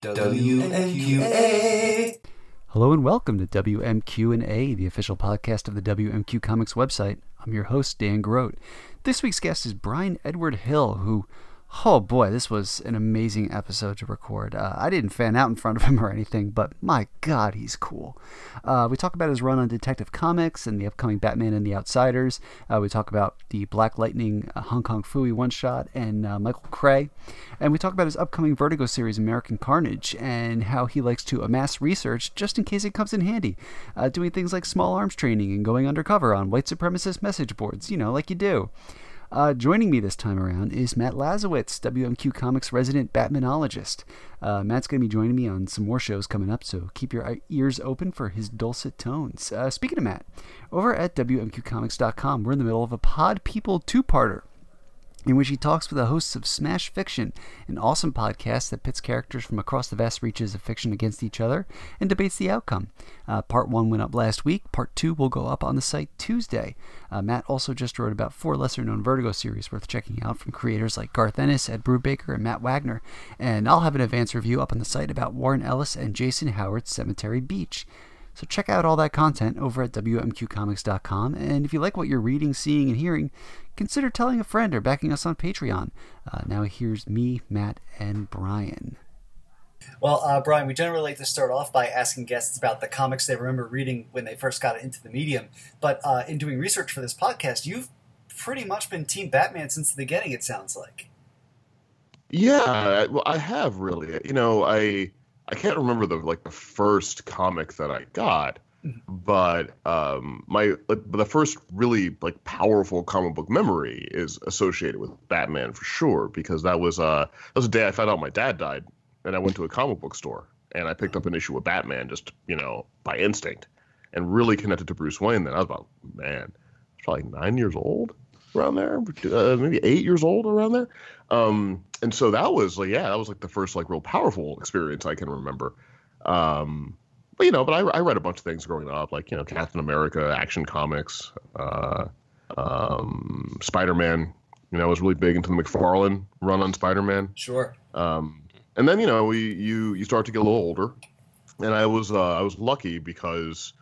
WMQA. Hello and welcome to WMQ&A, the official podcast of the WMQ Comics website. I'm your host, Dan Grote. This week's guest is Bryan Edward Hill, who Oh boy, this was an amazing episode to record. Uh, I didn't fan out in front of him or anything, but my god, he's cool. Uh, we talk about his run on Detective Comics and the upcoming Batman and the Outsiders. Uh, we talk about the Black Lightning uh, Hong Kong Phooey one shot and uh, Michael Cray. And we talk about his upcoming Vertigo series, American Carnage, and how he likes to amass research just in case it comes in handy, uh, doing things like small arms training and going undercover on white supremacist message boards, you know, like you do. Uh, joining me this time around is Matt Lazorwitz, WMQ Comics resident Batmanologist. Uh, Matt's going to be joining me on some more shows coming up, so keep your ears open for his dulcet tones. Uh, speaking of Matt, over at WMQComics.com, we're in the middle of a Pod People two parter in which he talks with the hosts of Smash Fiction, an awesome podcast that pits characters from across the vast reaches of fiction against each other and debates the outcome. Uh, part one went up last week. Part two will go up on the site Tuesday. Uh, Matt also just wrote about four lesser known Vertigo series worth checking out from creators like Garth Ennis, Ed Brubaker, and Matt Wagner. And I'll have an advance review up on the site about Warren Ellis and Jason Howard's Cemetery Beach. So check out all that content over at WMQComics.com. And if you like what you're reading, seeing, and hearing, consider telling a friend or backing us on Patreon. Uh, now here's me, Matt, and Bryan. Well, uh, Bryan, we generally like to start off by asking guests about the comics they remember reading when they first got into the medium. But uh, in doing research for this podcast, you've pretty much been Team Batman since the beginning, it sounds like. Yeah, well, I have really. You know, I I can't remember the like the first comic that I got, mm-hmm. but um, my like, the first really like powerful comic book memory is associated with Batman for sure because that was uh that was a day I found out my dad died and I went to a comic book store and I picked up an issue of Batman just you know by instinct and really connected to Bruce Wayne. Then I was about man, I was probably nine years old around there, uh, maybe eight years old around there. Um, and so that was like, yeah, that was like the first like real powerful experience I can remember. Um, but you know, but I, I read a bunch of things growing up, like you know, Captain America, Action Comics, uh, um, Spider Man. You know, I was really big into the McFarlane run on Spider Man. Sure. Um, and then you know, we you you start to get a little older, and I was uh, I was lucky because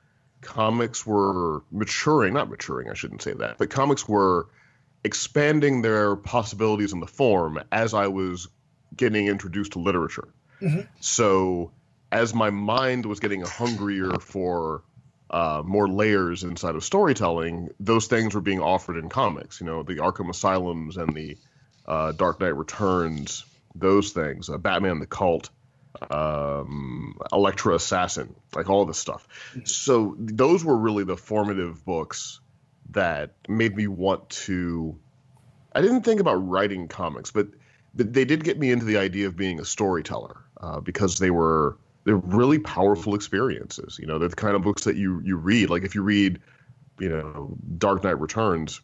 comics were maturing, not maturing, I shouldn't say that, but comics were expanding their possibilities in the form as I was getting introduced to literature. Mm-hmm. So as my mind was getting hungrier for uh, more layers inside of storytelling, those things were being offered in comics. You know, the Arkham Asylums and the uh, Dark Knight Returns, those things, uh, Batman the Cult, um, Elektra Assassin, like all this stuff. Mm-hmm. So those were really the formative books that made me want to. I didn't think about writing comics, but they did get me into the idea of being a storyteller uh, because they were they're really powerful experiences. You know, they're the kind of books that you you read. Like if you read, you know, Dark Knight Returns,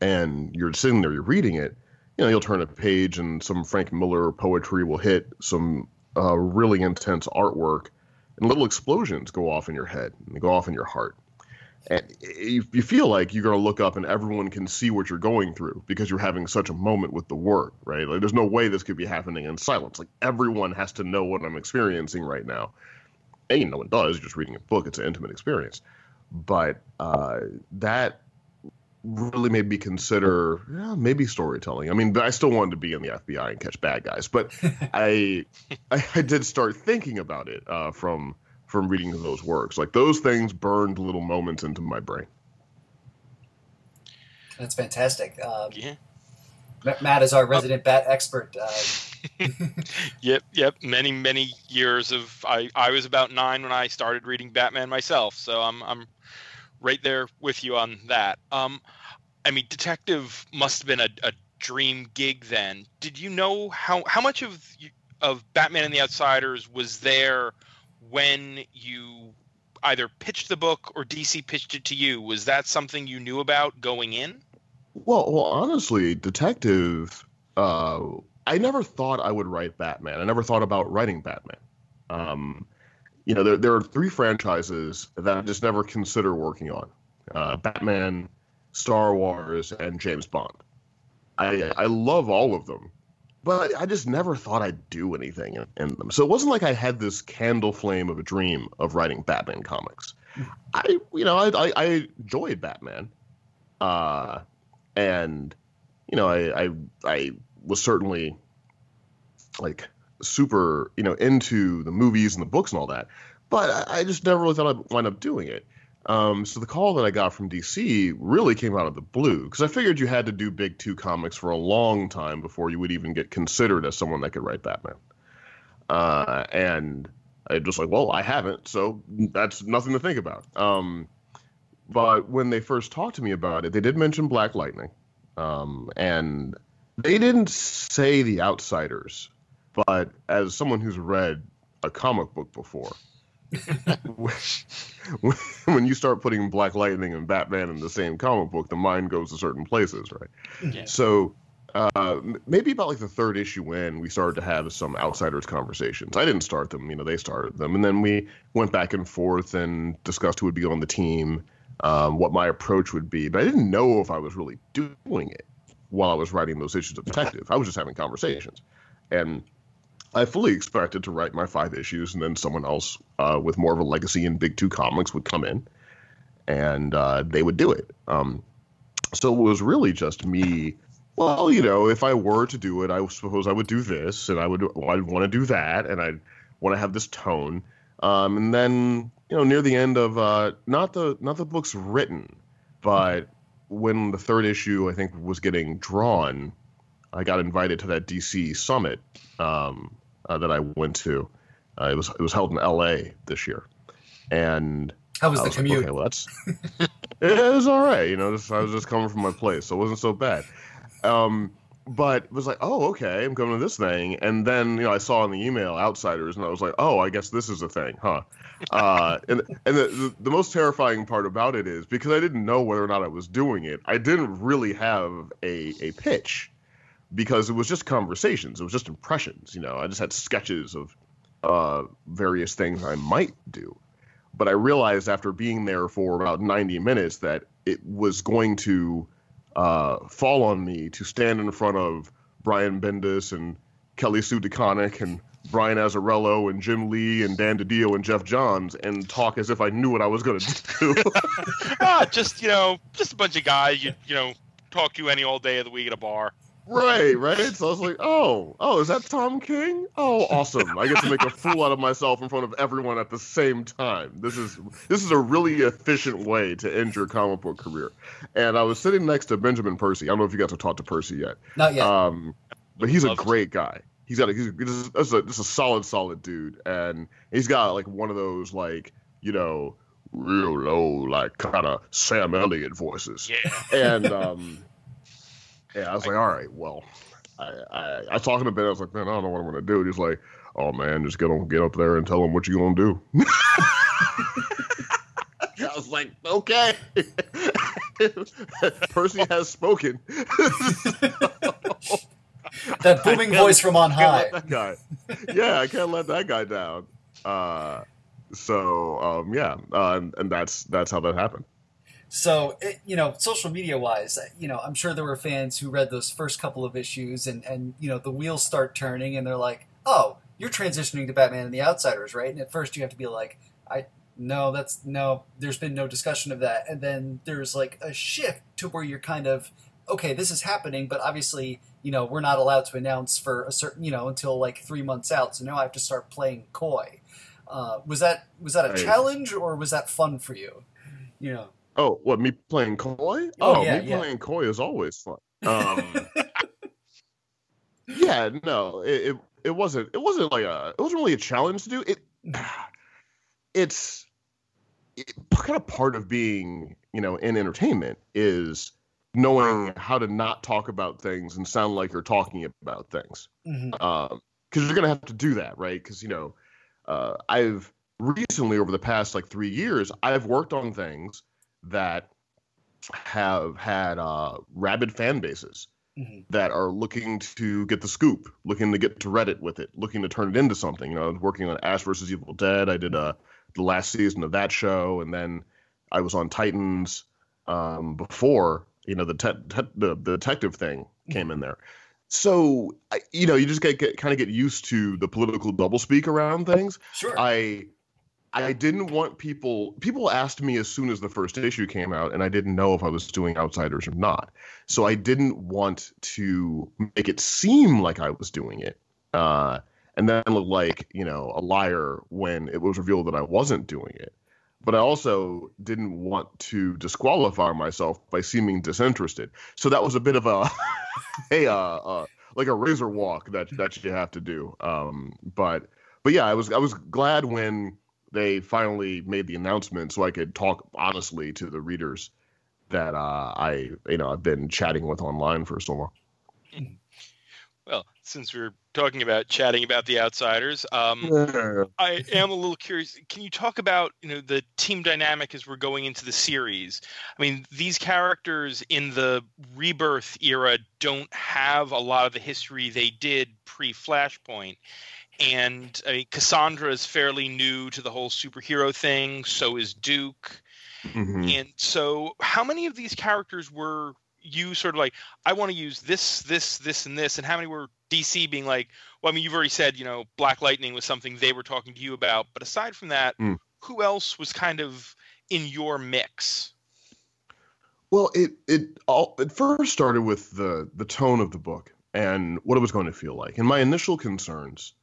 and you're sitting there, you're reading it. You know, you'll turn a page and some Frank Miller poetry will hit some uh, really intense artwork, and little explosions go off in your head and they go off in your heart and you, you feel like you're going to look up and everyone can see what you're going through because you're having such a moment with the work, right? Like, there's no way this could be happening in silence. Like, everyone has to know what I'm experiencing right now. And no one does. You're just reading a book. It's an intimate experience. But uh, that really made me consider yeah, maybe storytelling. I mean, but I still wanted to be in the FBI and catch bad guys, but I, I, I did start thinking about it uh, from – from reading those works. Like those things burned little moments into my brain. That's fantastic. Um, yeah. Matt is our resident uh, bat expert. Uh, yep, yep. Many, many years of I, I was about nine when I started reading Batman myself, so I'm I'm right there with you on that. Um, I mean, detective must have been a, a dream gig then. Did you know how how much of of Batman and the Outsiders was there when you either pitched the book or DC pitched it to you. Was that something you knew about going in? Well, well, honestly, Detective, uh, I never thought I would write Batman. I never thought about writing Batman. Um, you know, there, there are three franchises that I just never consider working on: uh, Batman, Star Wars, and James Bond. I I love all of them, but I just never thought I'd do anything in, them. So it wasn't like I had this candle flame of a dream of writing Batman comics. I, you know, I, I, I enjoyed Batman, uh, and you know, I, I, I was certainly like super, you know, into the movies and the books and all that. But I, I just never really thought I'd wind up doing it. Um, so the call that I got from DC really came out of the blue because I figured you had to do big two comics for a long time before you would even get considered as someone that could write Batman. Uh, and I just like, well, I haven't, so that's nothing to think about. Um, but when they first talked to me about it, they did mention Black Lightning, um, and they didn't say the Outsiders. But as someone who's read a comic book before, when you start putting Black Lightning and Batman in the same comic book, the mind goes to certain places, right? Yeah. So uh, maybe about like the third issue in, we started to have some outsiders conversations. I didn't start them, you know, they started them, and then we went back and forth and discussed who would be on the team, um, what my approach would be. But I didn't know if I was really doing it while I was writing those issues of Detective. I was just having conversations, and I fully expected to write my five issues, and then someone else uh, with more of a legacy in Big Two comics would come in, and uh, they would do it. Um, so it was really just me. Well, you know, if I were to do it, I suppose I would do this, and I would well, I'd want to do that, and I'd want to have this tone. Um, and then, you know, near the end of uh, not the not the book's written, but when the third issue I think was getting drawn, I got invited to that DC summit um, uh, that I went to. Uh, it was it was held in L.A. this year, and how was the was commute? Like, okay, well that's it was all right. You know, just, I was just coming from my place, so it wasn't so bad. Um, but it was like, oh, okay, I'm coming to this thing, and then you know I saw in the email outsiders, and I was like, oh, I guess this is a thing, huh? Uh, and and the, the, the most terrifying part about it is because I didn't know whether or not I was doing it, I didn't really have a a pitch because it was just conversations. It was just impressions. You know, I just had sketches of uh, various things I might do. But I realized after being there for about 90 minutes that it was going to uh, fall on me to stand in front of Brian Bendis and Kelly Sue DeConnick and Brian Azzarello and Jim Lee and Dan DiDio and Geoff Johns and talk as if I knew what I was going to do. ah, just you know, just a bunch of guys you you know talk to you any all day of the week at a bar. Right, right. So I was like, oh, oh, is that Tom King? Oh, awesome! I get to make a fool out of myself in front of everyone at the same time. This is this is a really efficient way to end your comic book career. And I was sitting next to Benjamin Percy. I don't know if you guys have talked to Percy yet. Not yet. Um, but he's a great guy. He's got a, he's just a, just a solid, solid dude, and he's got like one of those like you know real low like kind of Sam Elliott voices. Yeah. And um yeah, I was like, all right, well, I, I, I talked to Ben. I was like, man, I don't know what I'm gonna do. He's like, oh man, just get on, get up there and tell him what you're gonna do. I was like, okay. Percy has spoken. that booming voice from on high. that guy. Yeah, I can't let that guy down. Uh, so um, yeah, uh, and, and that's that's how that happened. So, it, you know, social media wise, you know, I'm sure there were fans who read those first couple of issues and, and, you know, the wheels start turning and they're like, oh, you're transitioning to Batman and the Outsiders, right? And at first you have to be like, I, no, that's, no, there's been no discussion of that. And then there's like a shift to where you're kind of, okay, this is happening, but obviously, you know, we're not allowed to announce for a certain, you know, until like three months out. So now I have to start playing coy. Uh, was that was that a challenge or was that fun for you? You know. Oh, what me playing coy? Oh, oh yeah, me yeah. playing coy is always fun. Um, yeah, no, it, it, it wasn't it wasn't like a it wasn't really a challenge to do it. It's it, kind of part of being you know in entertainment is knowing how to not talk about things and sound like you're talking about things. Because mm-hmm. um, you're gonna have to do that, right? Because you know, uh, I've recently over the past like three years, I've worked on things that have had uh, rabid fan bases mm-hmm. that are looking to get the scoop, looking to get to Reddit with it, looking to turn it into something. You know, I was working on Ash versus Evil Dead. I did uh, the last season of that show, and then I was on Titans um, before you know the, te- te- the, the detective thing came in there. so you know you just get, get kind of get used to the political doublespeak around things Sure. i i didn't want people people asked me as soon as the first issue came out and i didn't know if i was doing outsiders or not so i didn't want to make it seem like i was doing it uh and then look like you know a liar when it was revealed that i wasn't doing it but I also didn't want to disqualify myself by seeming disinterested. So that was a bit of a, a uh, uh, like a razor walk that that you have to do. Um, but but yeah, I was I was glad when they finally made the announcement, so I could talk honestly to the readers that uh, I you know I've been chatting with online for so long. Well, since we're talking about chatting about the outsiders, um, I am a little curious. Can you talk about you know the team dynamic as we're going into the series? I mean, these characters in the rebirth era don't have a lot of the history they did pre Flashpoint. And I mean, Cassandra is fairly new to the whole superhero thing. So is Duke. Mm-hmm. And so, how many of these characters were you sort of like I want to use this, this, this, and this, and how many were DC being like, well, I mean, you've already said, you know, Black Lightning was something they were talking to you about, but aside from that, Mm. who else was kind of in your mix? Well, it it all it first started with the the tone of the book and what it was going to feel like. And my initial concerns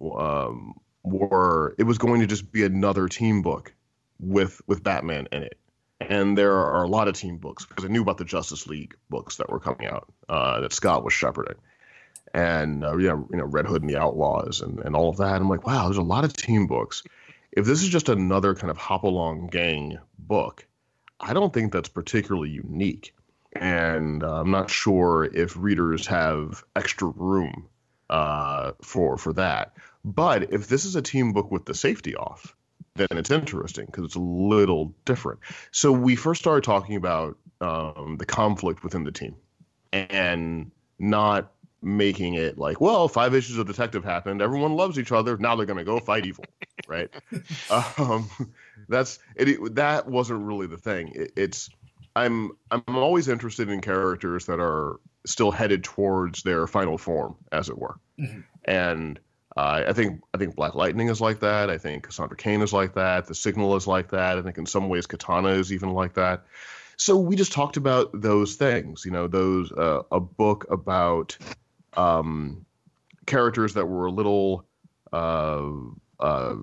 um, were it was going to just be another team book with with Batman in it. And there are a lot of team books because I knew about the Justice League books that were coming out uh, that Scott was shepherding, and uh, yeah, you know Red Hood and the Outlaws and and all of that. I'm like, wow, there's a lot of team books. If this is just another kind of hop along gang book, I don't think that's particularly unique. And uh, I'm not sure if readers have extra room uh, for for that. But if this is a team book with the safety off, then it's interesting because it's a little different. So we first started talking about um, the conflict within the team and not making it like, well, five issues of Detective happened, everyone loves each other, now they're going to go fight evil, right? um, that's it, it- That wasn't really the thing. It, it's I'm I'm always interested in characters that are still headed towards their final form, as it were, Mhm. and. Uh, I think I think Black Lightning is like that. I think Cassandra Cain is like that. The Signal is like that. I think in some ways Katana is even like that. So we just talked about those things. You know, those uh, a book about um, characters that were a little uh, uh,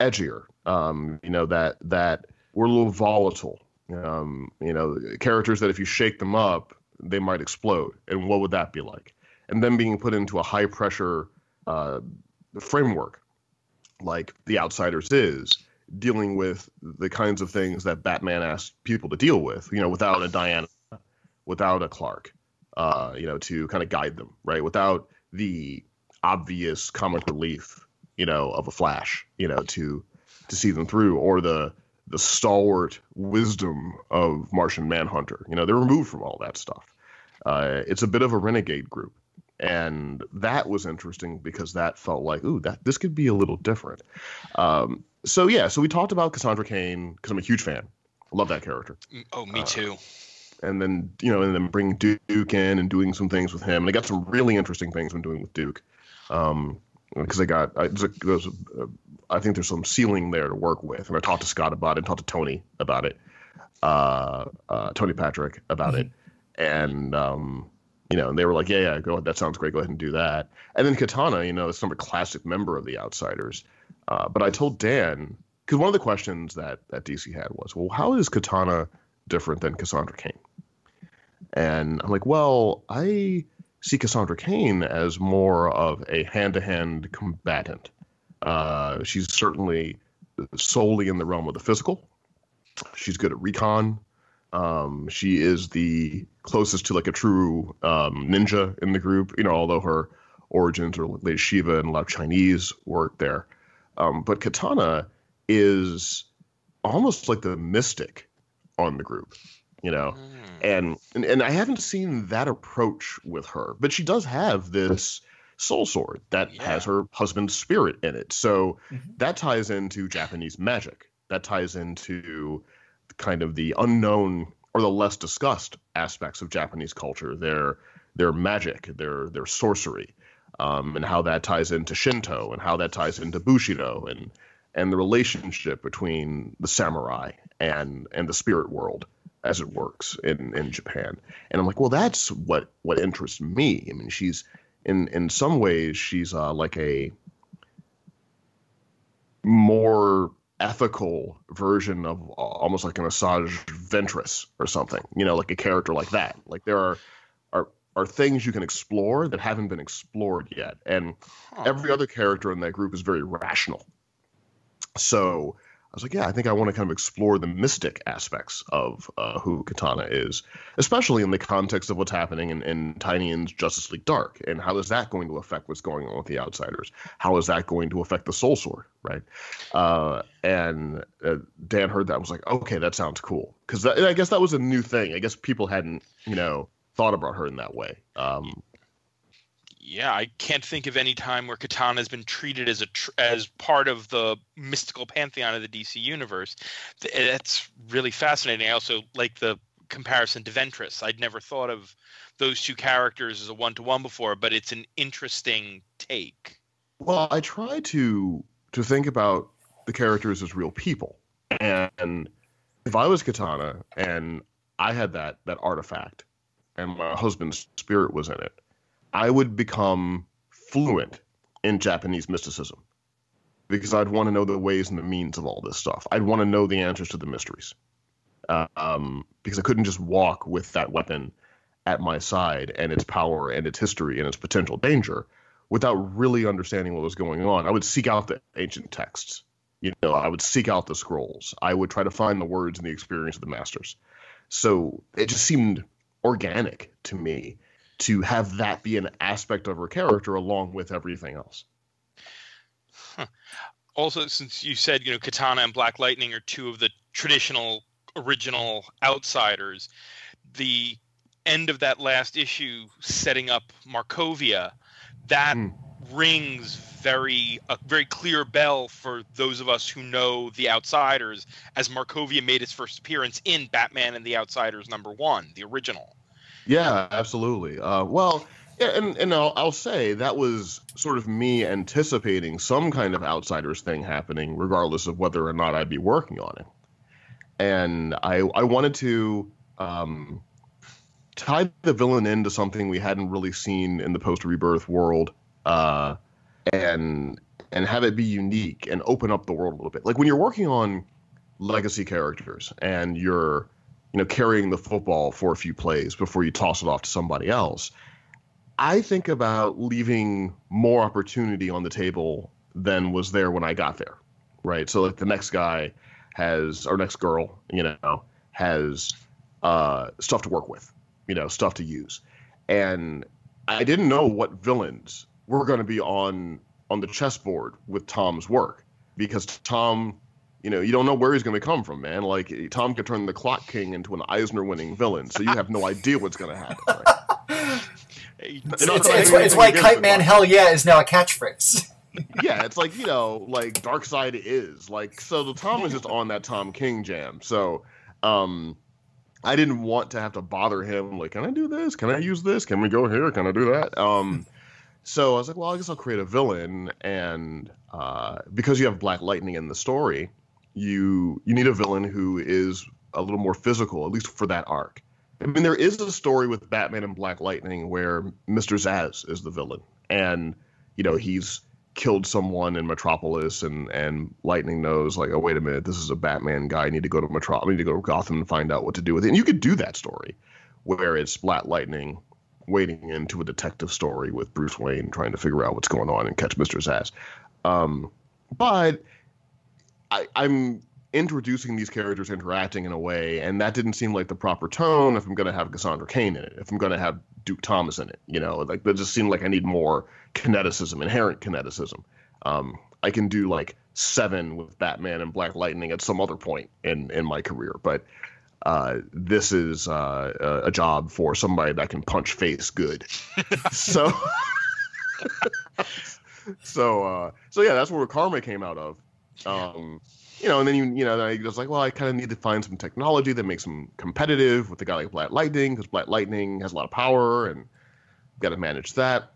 edgier. Um, you know that that were a little volatile. Um, you know, characters that if you shake them up, they might explode. And what would that be like? And then being put into a high pressure uh, framework like The Outsiders is, dealing with the kinds of things that Batman asked people to deal with, you know, without a Diana, without a Clark, uh, you know, to kind of guide them, right? Without the obvious comic relief, you know, of a Flash, you know, to to see them through, or the the stalwart wisdom of Martian Manhunter. You know, they're removed from all that stuff. Uh, it's a bit of a renegade group, and that was interesting because that felt like, ooh, that this could be a little different. Um, so yeah, so we talked about Cassandra Cain because I'm a huge fan. Love that character. Mm, Oh, me Uh, too. And then you know, and then bring Duke in and doing some things with him. And I got some really interesting things I'm doing with Duke. Um, because I got, I, there's a, there's a, I think there's some ceiling there to work with. And I talked to Scott about it, and talked to Tony about it, uh, uh, Tony Patrick about it, and um, you know, and they were like, yeah, yeah, go ahead, that sounds great, go ahead and do that. And then Katana, you know, is some classic member of the Outsiders. Uh, but I told Dan because one of the questions that that DC had was, well, how is Katana different than Cassandra Cain? And I'm like, well, I see Cassandra Cain as more of a hand-to-hand combatant. Uh, she's certainly solely in the realm of the physical. She's good at recon. Um, she is the closest to like a true um, ninja in the group. You know, although her origins are Lady Shiva and a lot of Chinese work there. Um, but Katana is almost like the mystic on the group. You know, Mm. and, and and I haven't seen that approach with her, but she does have this soul sword that Yeah. has her husband's spirit in it. So Mhm. that ties into Japanese magic. That ties into kind of the unknown or the less discussed aspects of Japanese culture. Their their magic, their their sorcery, um, and how that ties into Shinto and how that ties into Bushido and and the relationship between the samurai and and the spirit world as it works in in Japan. And I'm like, well, that's what what interests me. I mean, she's in in some ways she's uh, like a more ethical version of uh, almost like an Asajj Ventress or something. You know, like a character like that. Like there are are are things you can explore that haven't been explored yet, and every other character in that group is very rational. So I was like, yeah, I think I want to kind of explore the mystic aspects of uh, who Katana is, especially in the context of what's happening in, in Tynion's Justice League Dark, and how is that going to affect what's going on with the Outsiders? How is that going to affect the Soul Sword, right? Uh, and uh, Dan heard that and was like, okay, that sounds cool, because I guess that was a new thing. I guess people hadn't, you know, thought about her in that way. Um, yeah, I can't think of any time where Katana has been treated as a tr- as part of the mystical pantheon of the DC universe. Eh, that's really fascinating. I also like the comparison to Ventress. I'd never thought of those two characters as a one to one before, but it's an interesting take. Well, I try to to think about the characters as real people, and if I was Katana and I had that that artifact, and my husband's spirit was in it I would become fluent in Japanese mysticism because I'd want to know the ways and the means of all this stuff. I'd want to know the answers to the mysteries um, because I couldn't just walk with that weapon at my side and its power and its history and its potential danger without really understanding what was going on. I would seek out the ancient texts. You know, I would seek out the scrolls. I would try to find the words and the experience of the masters. So it just seemed organic to me to have that be an aspect of her character along with everything else. Huh. Also, since you said you know Katana and Black Lightning are two of the traditional original outsiders, the end of that last issue setting up Markovia, that mm. rings very a very clear bell for those of us who know the outsiders as Markovia made its first appearance in Batman and the Outsiders number one, the original. Yeah, absolutely. Uh, well, yeah, and and I'll, I'll say that was sort of me anticipating some kind of outsiders thing happening, regardless of whether or not I'd be working on it. And I I wanted to um, tie the villain into something we hadn't really seen in the post rebirth world, uh, and and have it be unique and open up the world a little bit. Like when you're working on legacy characters and you're you know, carrying the football for a few plays before you toss it off to somebody else. I think about leaving more opportunity on the table than was there when I got there, right? So like the next guy has, or next girl, you know, has uh, stuff to work with, you know, stuff to use, and I didn't know what villains were going to be on on the chessboard with Tom's work because Tom you know, you don't know where he's going to come from, man. Like Tom could turn the Clock King into an Eisner-winning villain, so you have no idea what's going to happen. Right? it's, it's, it's, it's why Kite Man Hell Yeah is now a catchphrase. yeah, it's like you know, like Darkseid is like so. The Tom is just on that Tom King jam. So, um, I didn't want to have to bother him. Like, can I do this? Can I use this? Can we go here? Can I do that? Um, so I was like, well, I guess I'll create a villain, and uh, because you have Black Lightning in the story, you you need a villain who is a little more physical, at least for that arc. I mean, there is a story with Batman and Black Lightning where Mister Zsasz is the villain, and you know he's killed someone in Metropolis, and and Lightning knows like, oh wait a minute, this is a Batman guy. I need to go to Metropolis. I need to go to Gotham and find out what to do with it. And you could do that story, where it's Black Lightning wading into a detective story with Bruce Wayne trying to figure out what's going on and catch Mister Zsasz. Um, but I, I'm introducing these characters interacting in a way, and that didn't seem like the proper tone if I'm going to have Cassandra Cain in it, if I'm going to have Duke Thomas in it. You know, like that just seemed like I need more kineticism, inherent kineticism. Um, I can do like seven with Batman and Black Lightning at some other point in in my career, but uh, this is uh, a job for somebody that can punch face good. so, so, uh, so yeah, that's where Karma came out of. Um, you know, and then you you know, I was like, well, I kind of need to find some technology that makes them competitive with a guy like Black Lightning because Black Lightning has a lot of power, and got to manage that,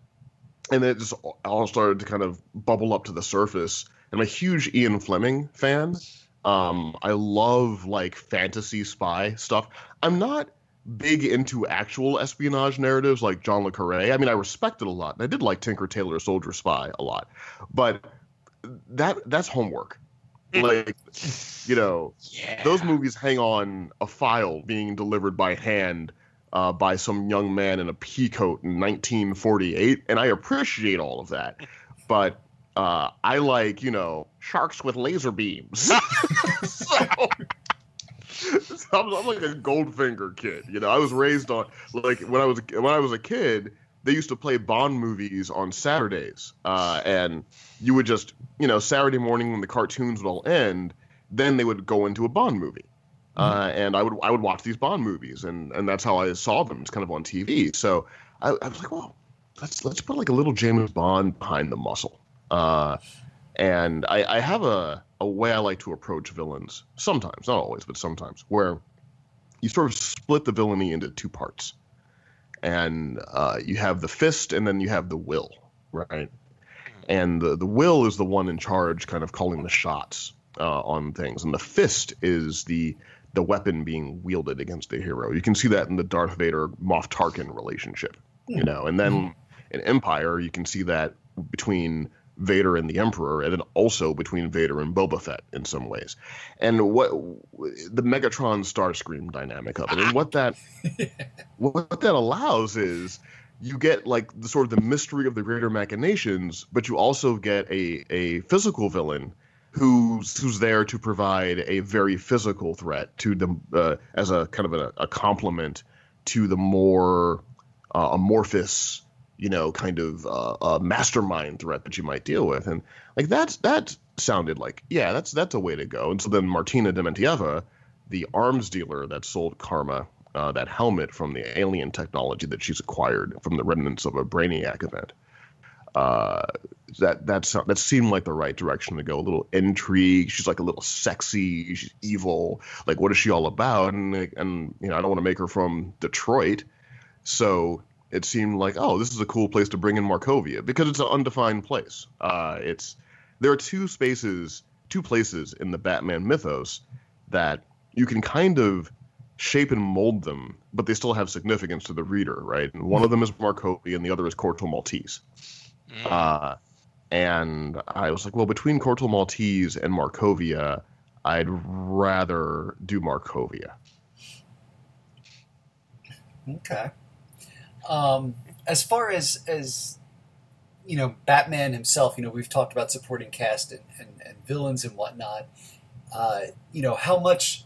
and it just all started to kind of bubble up to the surface. I'm a huge Ian Fleming fan. Um, I love like fantasy spy stuff. I'm not big into actual espionage narratives like John le Carre. I mean, I respect it a lot. And I did like Tinker Tailor Soldier Spy a lot, but that that's homework. Hmm. like, you know, yeah. those movies hang on a file being delivered by hand uh, by some young man in a pea coat in 1948, and I appreciate all of that. But uh, I like, you know, sharks with laser beams. so, so I'm, I'm, like a Goldfinger kid. You know, I was raised on like when I was when I was a kid. They used to play Bond movies on Saturdays, uh, and you would just, you know, Saturday morning when the cartoons would all end, then they would go into a Bond movie, uh, mm-hmm. and I would I would watch these Bond movies, and and that's how I saw them. It's kind of on TV. So I, I was like, well, let's let's put like a little James Bond behind the muscle. Uh, and I, I have a, a way I like to approach villains sometimes, not always, but sometimes, where you sort of split the villainy into two parts. And uh, you have the fist and then you have the will, right? And the, the will is the one in charge, kind of calling the shots uh, on things. And the fist is the the weapon being wielded against the hero. You can see that in the Darth Vader Moff Tarkin relationship, you hmm. know. And then hmm. in Empire, you can see that between Vader and the Emperor, and then also between Vader and Boba Fett in some ways. And what the Megatron Starscream dynamic of it, and what that what that allows is you get like the sort of the mystery of the greater machinations, but you also get a a physical villain who's who's there to provide a very physical threat to the uh, as a kind of a, a complement to the more uh, amorphous you know, kind of uh, a mastermind threat that you might deal with, and like that's that sounded like yeah, that's that's a way to go. And so then Martina Dementieva, the arms dealer that sold Karma uh, that helmet from the alien technology that she's acquired from the remnants of a Brainiac event. Uh, that that's that seemed like the right direction to go. A little intrigue. She's like a little sexy. She's evil. Like, what is she all about? And and you know, I don't want to make her from Detroit, so it seemed like, oh, this is a cool place to bring in Markovia because it's an undefined place. Uh, it's there are two spaces, two places in the Batman mythos that you can kind of shape and mold them, but they still have significance to the reader, right? And one of them is Markovia, and the other is Corto Maltese. Mm. Uh, and I was like, well, between Corto Maltese and Markovia, I'd rather do Markovia. Okay. Um, as far as as you know, Batman himself, you know, we've talked about supporting cast and, and, and villains and whatnot. Uh, you know, how much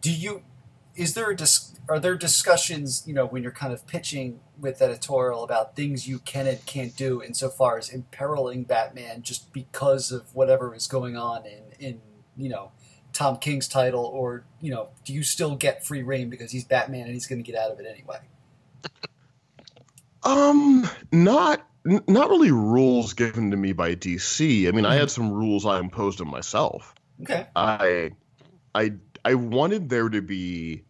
do you? Is there a dis, are there discussions, you know, when you're kind of pitching with editorial about things you can and can't do insofar as imperiling Batman just because of whatever is going on in in you know Tom King's title, or you know, do you still get free reign because he's Batman and he's going to get out of it anyway? Um, not not really rules given to me by DC. I mean, mm-hmm. I had some rules I imposed on myself. Okay. I I I wanted there to be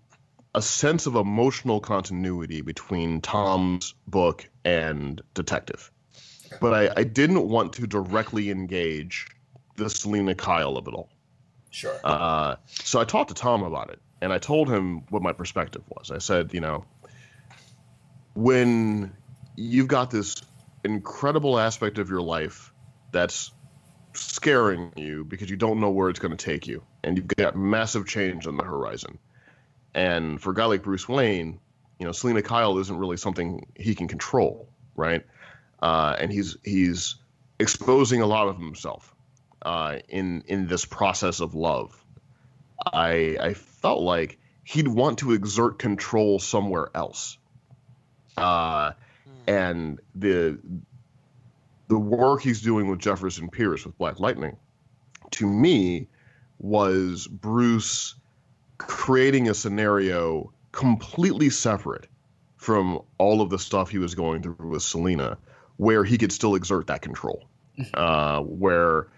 a sense of emotional continuity between Tom's book and Detective. But I, I didn't want to directly engage the Selina Kyle of it all. Sure. Uh, so I talked to Tom about it, and I told him what my perspective was. I said, you know, when you've got this incredible aspect of your life that's scaring you because you don't know where it's going to take you and you've got massive change on the horizon. And for a guy like bruce wayne you know selina kyle isn't really something he can control right? Uh, and he's he's exposing a lot of himself uh, in in this process of love. I i felt like he'd want to exert control somewhere else uh, and the the work he's doing with Jefferson Pierce with Black Lightning, to me, was Bruce creating a scenario completely separate from all of the stuff he was going through with Selina, where he could still exert that control, uh, where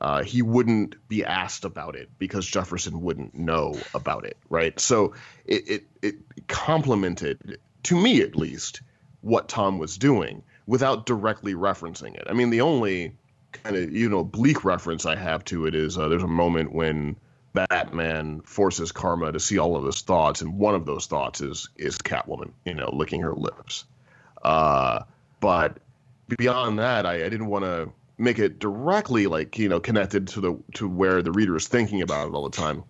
uh, he wouldn't be asked about it because Jefferson wouldn't know about it, right? So it it, it complemented, to me at least, what Tom was doing without directly referencing it. I mean, the only kind of you know bleak reference I have to it is uh, there's a moment when Batman forces Karma to see all of his thoughts, and one of those thoughts is is Catwoman, you know, licking her lips. Uh, but beyond that, I, I didn't want to make it directly like you know connected to the to where the reader is thinking about it all the time.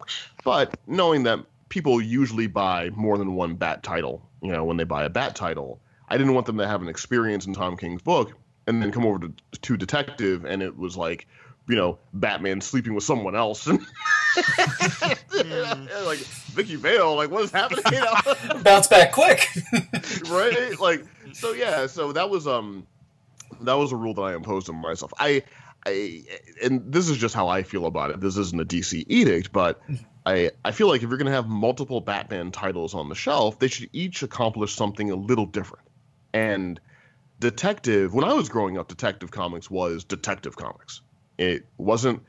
But knowing that people usually buy more than one Bat title, you know, when they buy a Bat title, I didn't want them to have an experience in Tom King's book and then come over to, to Detective, and it was like, you know, Batman sleeping with someone else, and like Vicki Vale, like what is happening? You know? Bounce back quick, right? Like so, yeah. So that was um, that was a rule that I imposed on myself. I, I, and this is just how I feel about it. This isn't a DC edict, but I, I feel like if you're going to have multiple Batman titles on the shelf, they should each accomplish something a little different. And Detective, when I was growing up, Detective Comics was Detective Comics. It wasn't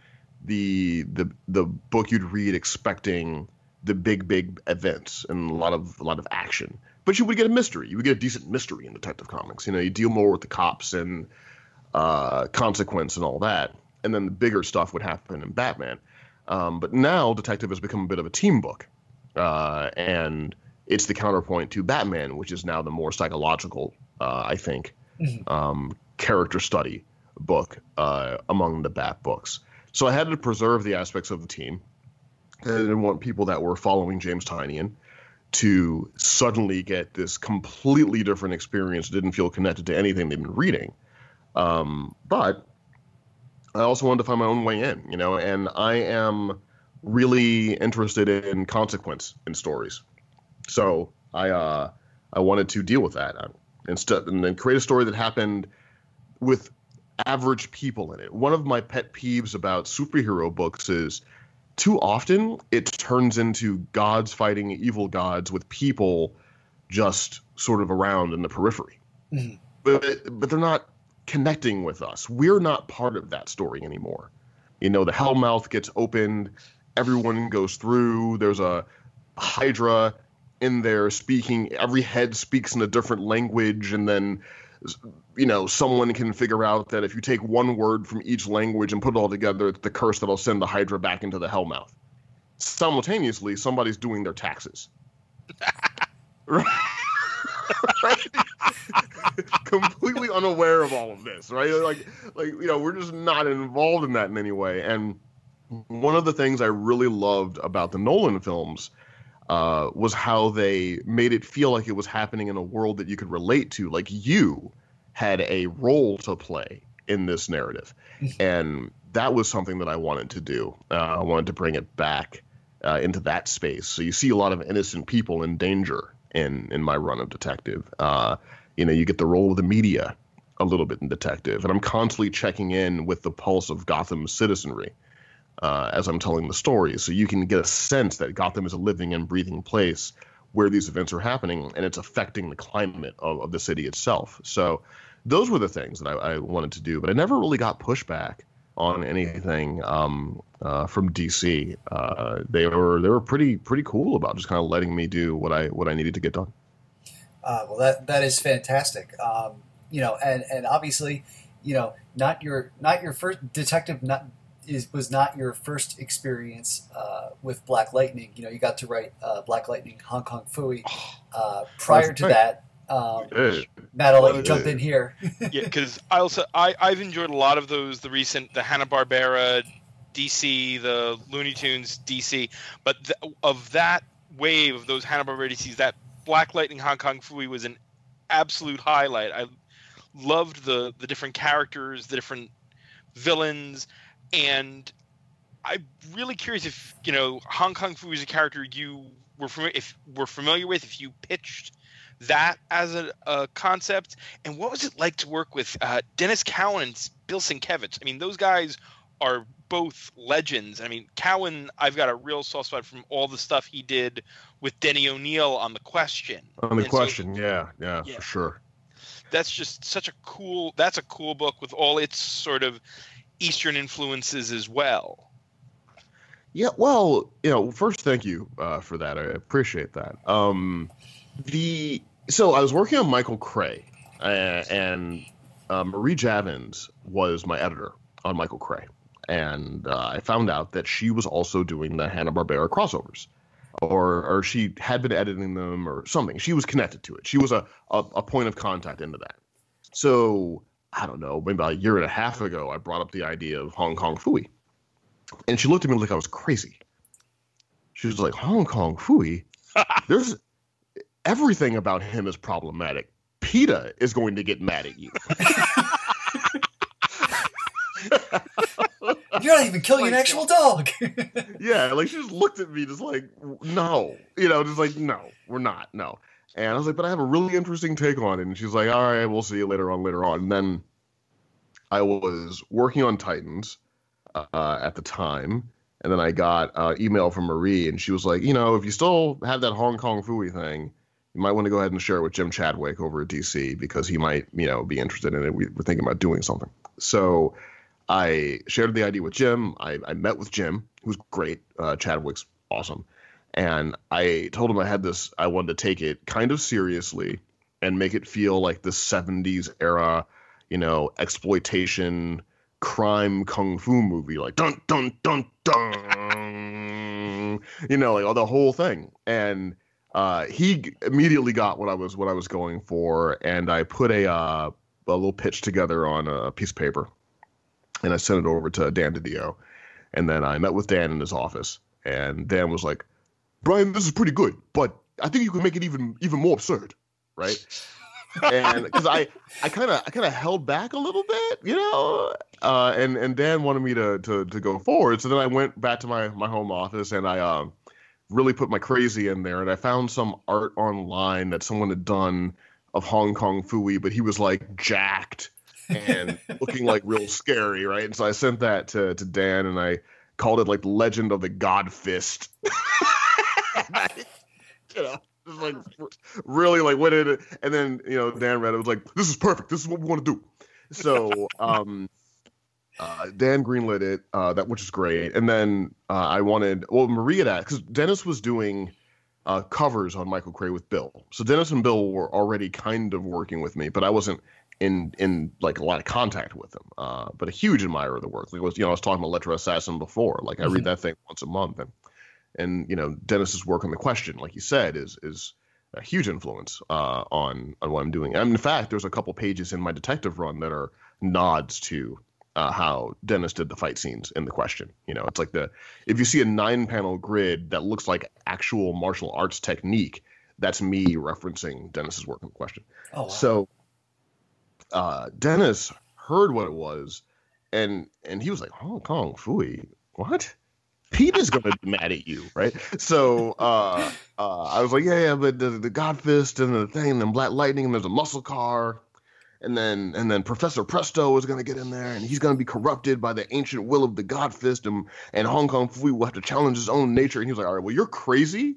the the the book you'd read expecting the big big events and a lot of a lot of action. But you would get a mystery. You would get a decent mystery in Detective Comics. You know, you deal more with the cops and uh, consequence and all that, and then the bigger stuff would happen in Batman. Um, but now Detective has become a bit of a team book, uh, and it's the counterpoint to Batman, which is now the more psychological, uh, I think, mm-hmm. um, character study book uh, among the Bat books. So I had to preserve the aspects of the team. I didn't want people that were following James Tynion to suddenly get this completely different experience, didn't feel connected to anything they've been reading. Um, but I also wanted to find my own way in, you know, and I am really interested in consequence in stories. So I uh, I wanted to deal with that instead, and then create a story that happened with average people in it. One of my pet peeves about superhero books is too often it turns into gods fighting evil gods with people just sort of around in the periphery. Mm-hmm. But but they're not connecting with us. We're not part of that story anymore. You know, the Hellmouth gets opened, everyone goes through. There's a Hydra in there speaking. Every head speaks in a different language, and then you know, someone can figure out that if you take one word from each language and put it all together, it's the curse that'll send the Hydra back into the Hellmouth. Simultaneously, somebody's doing their taxes. right? Completely unaware of all of this, right? Like, like you know, we're just not involved in that in any way. And one of the things I really loved about the Nolan films uh, was how they made it feel like it was happening in a world that you could relate to. Like you had a role to play in this narrative, and that was something that I wanted to do. Uh, I wanted to bring it back uh, into that space. So you see a lot of innocent people in danger in in my run of detective. Uh, you know, you get the role of the media a little bit in detective, and I'm constantly checking in with the pulse of Gotham's citizenry uh, as I'm telling the story. So you can get a sense that Gotham is a living and breathing place where these events are happening and it's affecting the climate of, of the city itself. So those were the things that I, I, wanted to do, but I never really got pushback on anything um, uh, from DC. Uh, they were they were pretty pretty cool about just kind of letting me do what I what I needed to get done. Uh, well, that that is fantastic. Um, you know, and and obviously, you know, not your not your first detective, not is was not your first experience uh, with Black Lightning. You know, you got to write uh, Black Lightning Hong Kong Phooey. Uh, prior to that, um, Matt, I'll let you jump in here. yeah, because I also I I've enjoyed a lot of those the recent the Hanna Barbera DC, the Looney Tunes DC, but the, of that wave of those Hanna Barbera DCs, that Black Lightning Hong Kong Phooey was an absolute highlight. I loved the the different characters, the different villains, and I'm really curious if you know Hong Kong Phooey is a character you were familiar if were familiar with if you pitched that as a, a, concept and what was it like to work with uh, Denys Cowan and Bill Sienkiewicz? I mean, those guys are both legends. I mean, Cowan, I've got a real soft spot from all the stuff he did with Denny O'Neill on the Question. On the and Question, so, yeah, yeah, yeah, for sure. That's just such a cool. That's a cool book with all its sort of Eastern influences as well. Yeah, well, you know, first, thank you uh, for that. I appreciate that. Um, the so I was working on Michael Cray, uh, and uh, Marie Javins was my editor on Michael Cray, and uh, I found out that she was also doing the Hanna Barbera crossovers, or or she had been editing them or something. She was connected to it. She was a, a, a point of contact into that. So I don't know, maybe about a year and a half ago, I brought up the idea of Hong Kong Phooey, and she looked at me like I was crazy. She was like, Hong Kong Phooey, there's everything about him is problematic. PETA is going to get mad at you. You're not even killing like, an actual dog. yeah, like she just looked at me, just like, no, you know, just like, no, we're not, no. And I was like, but I have a really interesting take on it. And she's like, all right, we'll see you later on, later on. And then I was working on Titans uh, at the time. And then I got uh, email from Marie, and she was like, you know, if you still have that Hong Kong Phooey thing, you might want to go ahead and share it with Jim Chadwick over at DC because he might, you know, be interested in it. We were thinking about doing something. So I shared the idea with Jim. I, I met with Jim, who's great. Uh, Chadwick's awesome. And I told him I had this, I wanted to take it kind of seriously and make it feel like the 70s era, you know, exploitation, crime, kung fu movie, like dun, dun, dun, dun, you know, like all the whole thing. And uh, he immediately got what I was what I was going for, and I put a uh, a little pitch together on a piece of paper, and I sent it over to Dan DiDio, and then I met with Dan in his office, and Dan was like, "Bryan, this is pretty good, but I think you can make it even even more absurd, right?" and because I I kind of I kind of held back a little bit, you know, uh, and and Dan wanted me to to to go forward, so then I went back to my my home office and I um really put my crazy in there, and I found some art online that someone had done of Hong Kong Phooey, but he was like jacked and looking like real scary, right? And so I sent that to to Dan, and I called it like Legend of the God Fist. you know, just like really like what did it, and then you know Dan read it was like, this is perfect. This is what we want to do. So um, uh, Dan greenlit it, uh, that which is great. And then uh, I wanted well Maria that because Denys was doing uh, covers on Michael Cray with Bill. So Denys and Bill were already kind of working with me, but I wasn't in in like a lot of contact with them. Uh, but a huge admirer of the work. Like was you know I was talking about Elektra Assassin before. Like I read mm-hmm. that thing once a month, and and you know Denys's work on the question, like you said, is is a huge influence uh, on on what I'm doing. And in fact, there's a couple pages in my detective run that are nods to uh, how Denys did the fight scenes in the question. You know, it's like the if you see a nine panel grid that looks like actual martial arts technique, that's me referencing Denys's work in the question. Oh, wow. So uh, Denys heard what it was, and and he was like, Hong Kong Phooey, what? Pete is gonna be mad at you, right? So uh, uh, I was like, yeah, yeah, but the, the God Fist and the thing, and then Black Lightning, and there's a muscle car, and then and then Professor Presto is going to get in there, and he's going to be corrupted by the ancient will of the God Fist, and and Hong Kong Phooey will have to challenge his own nature. And he was like, all right, well, you're crazy,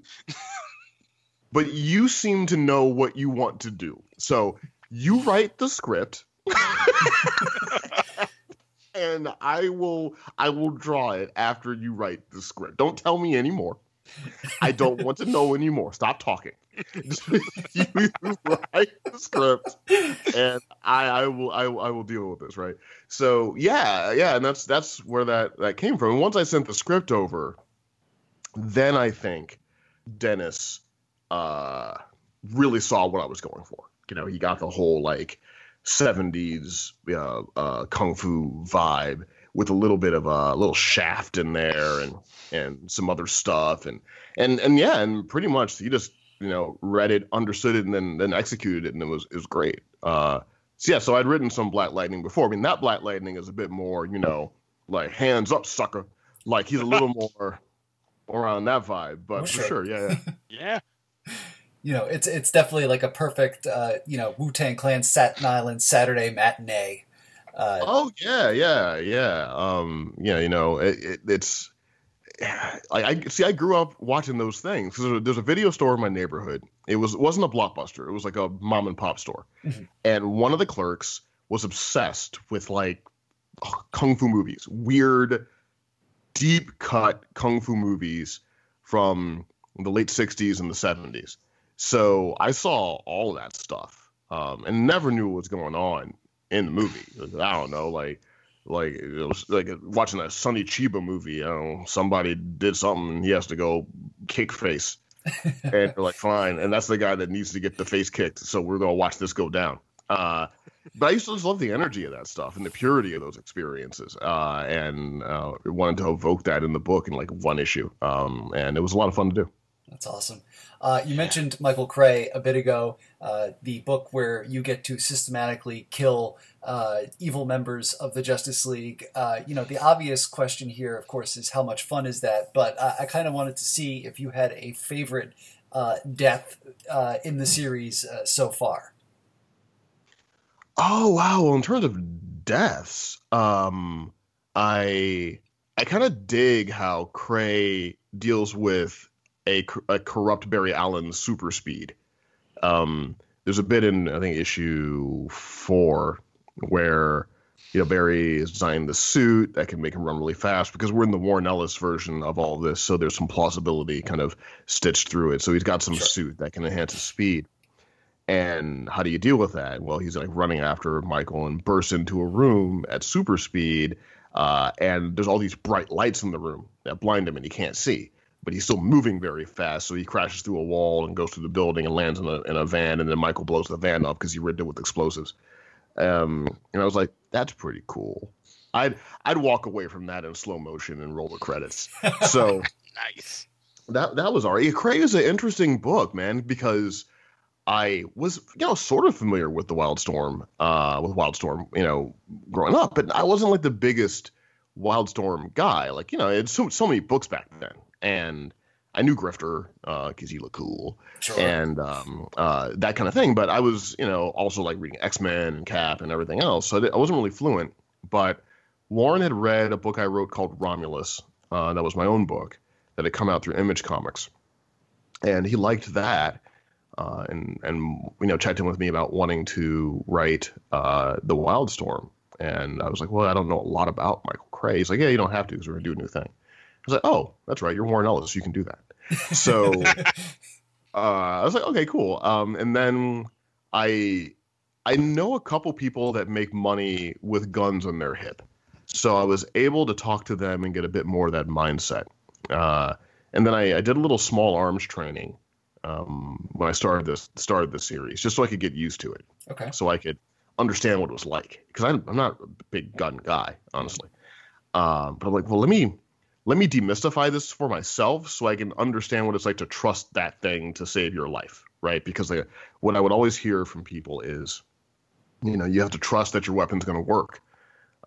but you seem to know what you want to do, so you write the script. and I will I will draw it after you write the script. Don't tell me anymore. I don't want to know anymore. Stop talking. you write the script, and I, I will I, I will deal with this, right? So yeah, yeah, and that's that's where that that came from. And once I sent the script over, then I think Denys uh, really saw what I was going for. You know, he got the whole like '70s uh, uh, kung fu vibe with a little bit of a little shaft in there and and some other stuff and and and yeah and pretty much he just you know read it understood it and then then executed it and it was it was great uh so yeah so i'd written some black lightning before i mean that black lightning is a bit more you know like hands up sucker like he's a little more around that vibe but for sure yeah yeah, yeah. you know it's it's definitely like a perfect uh you know wu-tang clan staten island saturday matinee uh, oh yeah, yeah, yeah. Um, yeah, you know, it, it, it's. I, I see. I grew up watching those things. There's a, there's a video store in my neighborhood. It was it wasn't a blockbuster. It was like a mom and pop store, mm-hmm. and one of the clerks was obsessed with like kung fu movies, weird, deep cut kung fu movies from the late '60s and the '70s. So I saw all of that stuff um, and never knew what was going on in the movie. I don't know, like like it was like watching a Sonny Chiba movie. You know, somebody did something and he has to go kick face, and like, fine, and that's the guy that needs to get the face kicked. So we're gonna watch this go down. Uh, but I used to just love the energy of that stuff and the purity of those experiences, uh, and uh, wanted to evoke that in the book in like one issue, um, and it was a lot of fun to do. That's awesome. Uh, you mentioned Michael Cray a bit ago, uh, the book where you get to systematically kill uh, evil members of the Justice League. Uh, you know, the obvious question here, of course, is how much fun is that? But I kind of wanted to see if you had a favorite uh, death uh, in the series so far. Oh wow! Well, in terms of deaths, um, I I kind of dig how Cray deals with a, a corrupt Barry Allen super speed. Um, there's a bit in I think issue four where you know Barry is designing the suit that can make him run really fast because we're in the Warren Ellis version of all this, so there's some plausibility kind of stitched through it. So he's got some sure. suit that can enhance his speed. And how do you deal with that? Well, he's like running after Michael and bursts into a room at super speed, uh, and there's all these bright lights in the room that blind him and he can't see but he's still moving very fast. So he crashes through a wall and goes through the building and lands in a, in a van. And then Michael blows the van up because he rigged it with explosives. Um, and I was like, that's pretty cool. I'd I'd walk away from that in slow motion and roll the credits. So nice. That that was already Cray is an interesting book, man, because I was you know sort of familiar with the Wildstorm, uh, with Wildstorm, you know, growing up, but I wasn't like the biggest Wildstorm guy. Like you know, it's so so many books back then, and I knew Grifter because uh, he looked cool sure. and um, uh, that kind of thing. But I was, you know, also like reading X Men and Cap and everything else, so I wasn't really fluent. But Warren had read a book I wrote called Romulus. Uh, that was my own book that had come out through Image Comics, and he liked that. Uh, and and you know checked in with me about wanting to write uh, the Wildstorm, and I was like, well, I don't know a lot about Michael Cray. He's like, yeah, you don't have to because we're gonna do a new thing. I was like, oh, that's right, you're Warren Ellis, you can do that. So uh, I was like, okay, cool. Um, and then I I know a couple people that make money with guns on their hip, so I was able to talk to them and get a bit more of that mindset. Uh, and then I, I, did a little small arms training um, when I started this started the series, just so I could get used to it. Okay. So I could understand what it was like because I'm, I'm not a big gun guy, honestly. Um, but I'm like, well, let me let me demystify this for myself so I can understand what it's like to trust that thing to save your life, right? Because like, what I would always hear from people is, you know, you have to trust that your weapon's going to work.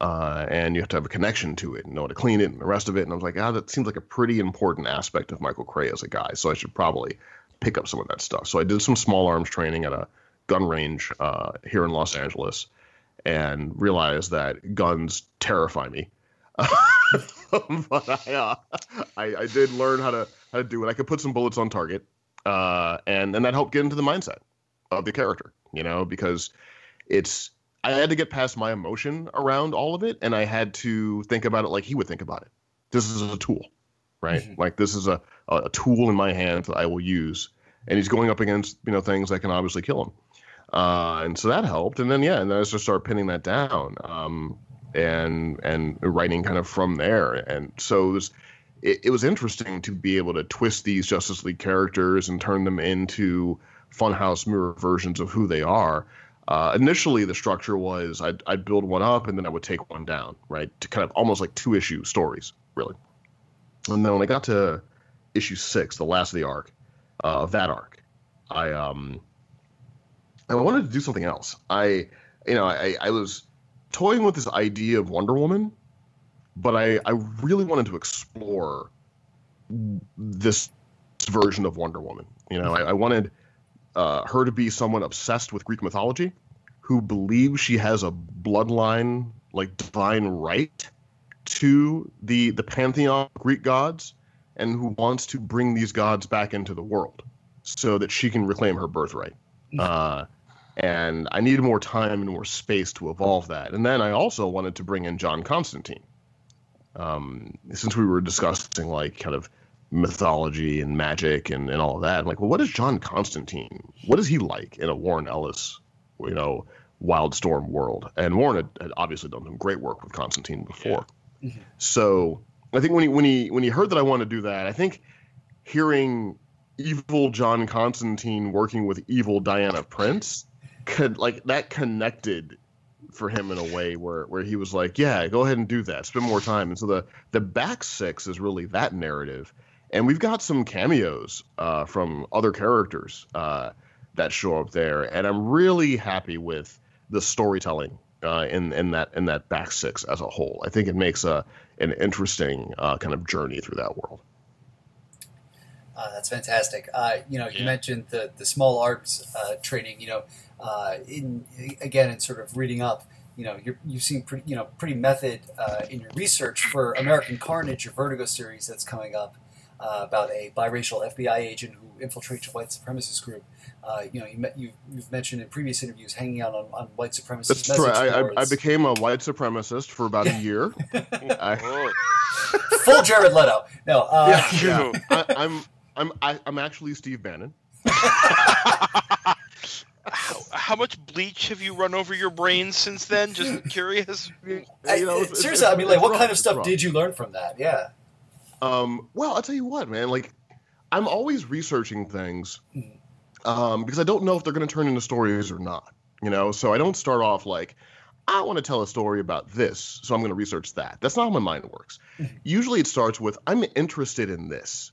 Uh, and you have to have a connection to it and know how to clean it and the rest of it. And I was like, ah, that seems like a pretty important aspect of Michael Cray as a guy. So I should probably pick up some of that stuff. So I did some small arms training at a gun range uh, here in Los Angeles and realized that guns terrify me. but I, uh, I, I did learn how to how to do it. I could put some bullets on target, uh, and and that helped get into the mindset of the character. You know, because it's I had to get past my emotion around all of it, and I had to think about it like he would think about it. This is a tool, right? Mm-hmm. Like this is a a tool in my hand that I will use, and he's going up against you know things that can obviously kill him. Uh, and so that helped. And then yeah, and then I just started pinning that down. Um, and and writing kind of from there. And so it was, it, it was interesting to be able to twist these Justice League characters and turn them into funhouse mirror versions of who they are. Uh, initially, the structure was I'd, I'd build one up and then I would take one down, right? To kind of almost like two issue stories, really. And then when I got to issue six, the last of the arc, uh, of that arc, I um, I wanted to do something else. I, you know, I, I was toying with this idea of Wonder Woman, but I, I really wanted to explore this version of Wonder Woman. You know, I, I wanted uh, her to be someone obsessed with Greek mythology, who believes she has a bloodline, like divine right, to the the pantheon of Greek gods, and who wants to bring these gods back into the world so that she can reclaim her birthright. Uh, and I needed more time and more space to evolve that. And then I also wanted to bring in John Constantine, um, since we were discussing like kind of mythology and magic and, and all of that. I'm like, well, what is John Constantine? What is he like in a Warren Ellis, you know, Wildstorm world? And Warren had, had obviously done some great work with Constantine before. Yeah. Mm-hmm. So I think when he when he when he heard that I wanted to do that, I think hearing evil John Constantine working with evil Diana Prince could like that connected for him in a way where where he was like, yeah, go ahead and do that, spend more time. And so the the back six is really that narrative, and we've got some cameos uh, from other characters uh, that show up there, and I'm really happy with the storytelling uh, in in that in that back six as a whole. I think it makes a an interesting uh, kind of journey through that world. Uh, that's fantastic. Uh, you know, yeah. you mentioned the the small arms uh, training. You know, uh, in again, in sort of reading up. You know, you have seen pretty, you know, pretty method uh, in your research for American Carnage, your Vertigo series that's coming up uh, about a biracial FBI agent who infiltrates a white supremacist group. you know, you met, you, have mentioned in previous interviews hanging out on, on white supremacist. That's true. I, I, I, became a white supremacist for about a year. I... Full Jared Leto. No, yeah, yeah. I, I'm I'm I, am i am actually Steve Bannon. how, how, much bleach have you run over your brain since then? Just curious. you know, it's, seriously, it's, I mean, like, what kind of stuff did you learn from that? Yeah. Um. Well, I'll tell you what, man. Like, I'm always researching things, um, because I don't know if they're going to turn into stories or not. You know, so I don't start off like. I want to tell a story about this, so I'm going to research that. That's not how my mind works. Hmm. Usually it starts with, I'm interested in this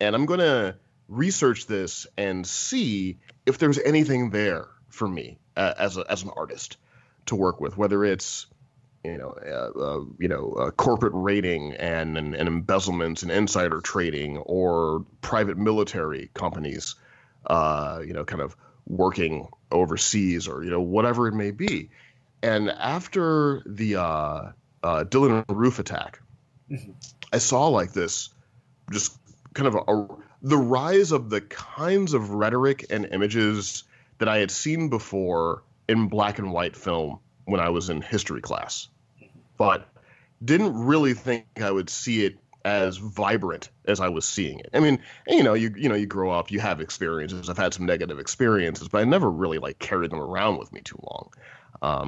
and I'm going to research this and see if there's anything there for me uh, as a, as an artist to work with, whether it's you know uh, uh, you know corporate rating and, and, and embezzlements and insider trading or private military companies, uh, you know, kind of working overseas or you know whatever it may be. And after the uh, uh, Dylann Roof attack, mm-hmm. I saw like this just kind of a, a, the rise of the kinds of rhetoric and images that I had seen before in black and white film when I was in history class, but didn't really think I would see it as vibrant as I was seeing it. I mean, you know, you you know, you grow up, you have experiences. I've had some negative experiences, but I never really like carried them around with me too long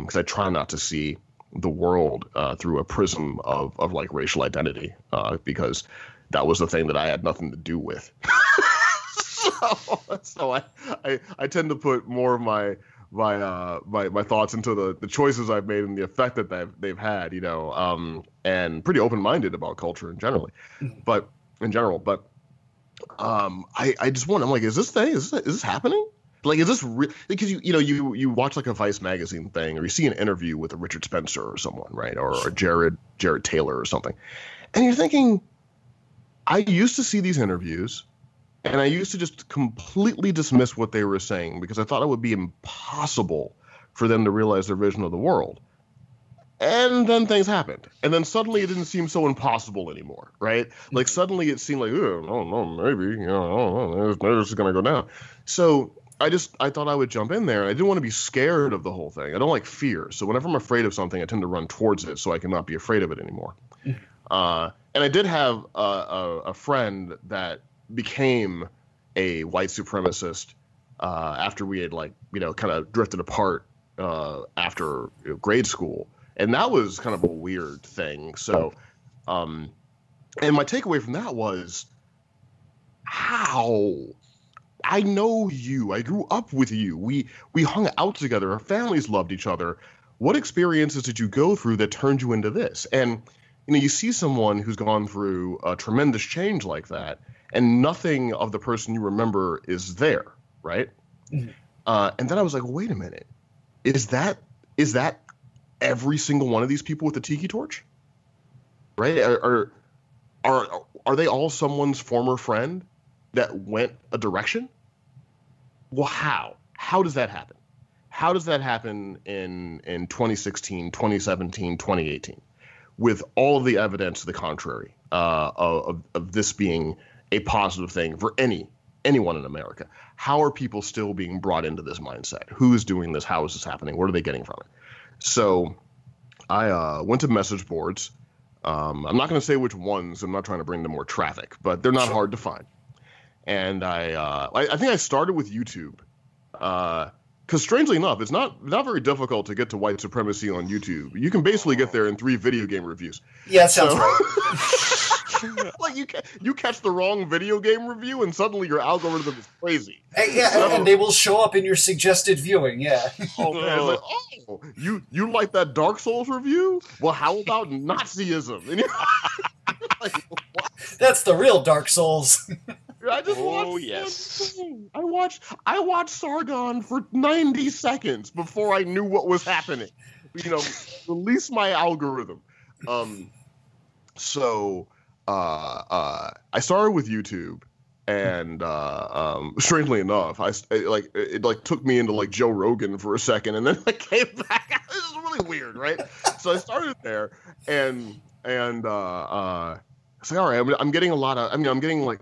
because um, I try not to see the world uh, through a prism of, of like racial identity uh, because that was the thing that I had nothing to do with. so, so I, I, I tend to put more of my my uh my, my thoughts into the, the choices I've made and the effect that they've they've had, you know, um, and pretty open minded about culture in generally, mm-hmm. but in general, but um, I I just want I'm like, is this thing is this, is this happening? Like, is this real? Because you you know you you watch like a Vice magazine thing, or you see an interview with a Richard Spencer or someone, right, or, or Jared Jared Taylor or something, and you're thinking, I used to see these interviews and I used to just completely dismiss what they were saying because I thought it would be impossible for them to realize their vision of the world. And then things happened. And then suddenly it didn't seem so impossible anymore, right? Like mm-hmm. suddenly it seemed like, oh, no, no, maybe, you know, this is going to go down. So I just, I thought I would jump in there. I didn't want to be scared of the whole thing. I don't like fear. So whenever I'm afraid of something, I tend to run towards it so I cannot be afraid of it anymore. Mm-hmm. Uh, and I did have a, a, a, friend that became a white supremacist uh, after we had like you know kind of drifted apart uh, after you know, grade school, and that was kind of a weird thing. So, um, and my takeaway from that was how I know you. I grew up with you. We we hung out together. Our families loved each other. What experiences did you go through that turned you into this? And you know, you see someone who's gone through a tremendous change like that, and nothing of the person you remember is there, right? Mm-hmm. Uh, and then I was like, wait a minute, is that is that every single one of these people with the tiki torch? Right? Are are are, are they all someone's former friend that went a direction? Well, how? How does that happen? How does that happen in in 2016, 2017, 2018? With all of the evidence to the contrary uh, of, of this being a positive thing for any anyone in America. How are people still being brought into this mindset? Who is doing this? How is this happening? What are they getting from it? So I uh, went to message boards Um, I'm not going to say which ones. I'm not trying to bring them more traffic, but they're not hard to find. And I, uh, I, I, think I started with YouTube, because strangely enough, it's not not very difficult to get to white supremacy on YouTube. You can basically get there in three video game reviews. Yeah, sounds so, right. like you you catch the wrong video game review and suddenly your algorithm is crazy. And, yeah, so, and they will show up in your suggested viewing. Yeah. Oh man, like, oh, you you like that Dark Souls review? Well, how about Nazism? Like, That's the real Dark Souls. I just oh, watched yes. I watched I watched Sargon for 90 seconds before I knew what was happening. You know, release my algorithm. Um so uh, uh, I started with YouTube, and uh, um, strangely enough, I it, like it, like took me into like Joe Rogan for a second, and then I came back. this is really weird, right? so I started there, and and uh, uh, I say, all right, I'm, I'm getting a lot of. I mean, I'm getting like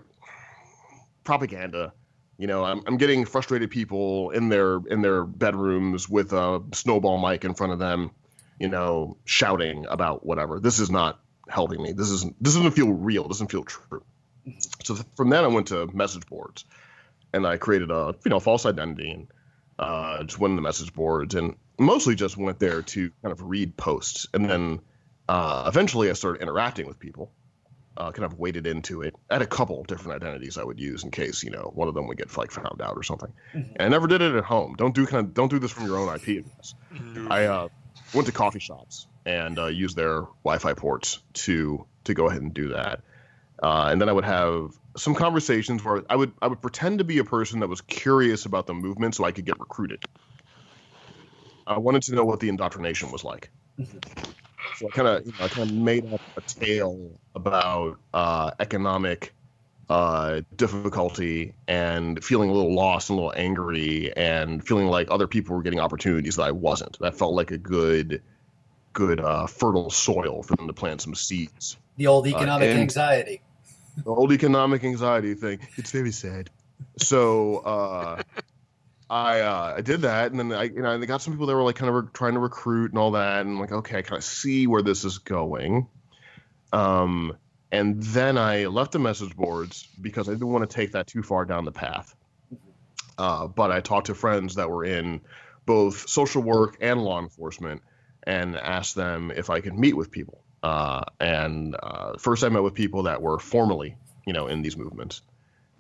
propaganda. You know, I'm, I'm getting frustrated people in their in their bedrooms with a snowball mic in front of them, you know, shouting about whatever. This is not helping me. This isn't this doesn't feel real. Doesn't feel true. So from then I went to message boards, and I created a you know false identity and uh, just went in the message boards and mostly just went there to kind of read posts and then uh, eventually I started interacting with people. Uh, kind of waded into it. I had a couple different identities I would use in case you know one of them would get like found out or something. Mm-hmm. And I never did it at home. Don't do kind of don't do this from your own IP address. Mm-hmm. I uh, went to coffee shops and uh, use their Wi-Fi ports to to go ahead and do that. Uh, and then I would have some conversations where I would I would pretend to be a person that was curious about the movement so I could get recruited. I wanted to know what the indoctrination was like. So I kind of you know, I kind of made up a tale about uh, economic uh, difficulty and feeling a little lost and a little angry and feeling like other people were getting opportunities that I wasn't. That felt like a good good uh, fertile soil for them to plant some seeds. The old uh, economic anxiety. The old economic anxiety thing. It's very sad. So uh, I uh, I did that, and then I you know I got some people that were like kind of re- trying to recruit and all that, and like okay, I kind of see where this is going. Um, and then I left the message boards because I didn't want to take that too far down the path. Uh, but I talked to friends that were in both social work and law enforcement, and asked them if I could meet with people. Uh, and uh, first, I met with people that were formally, you know, in these movements.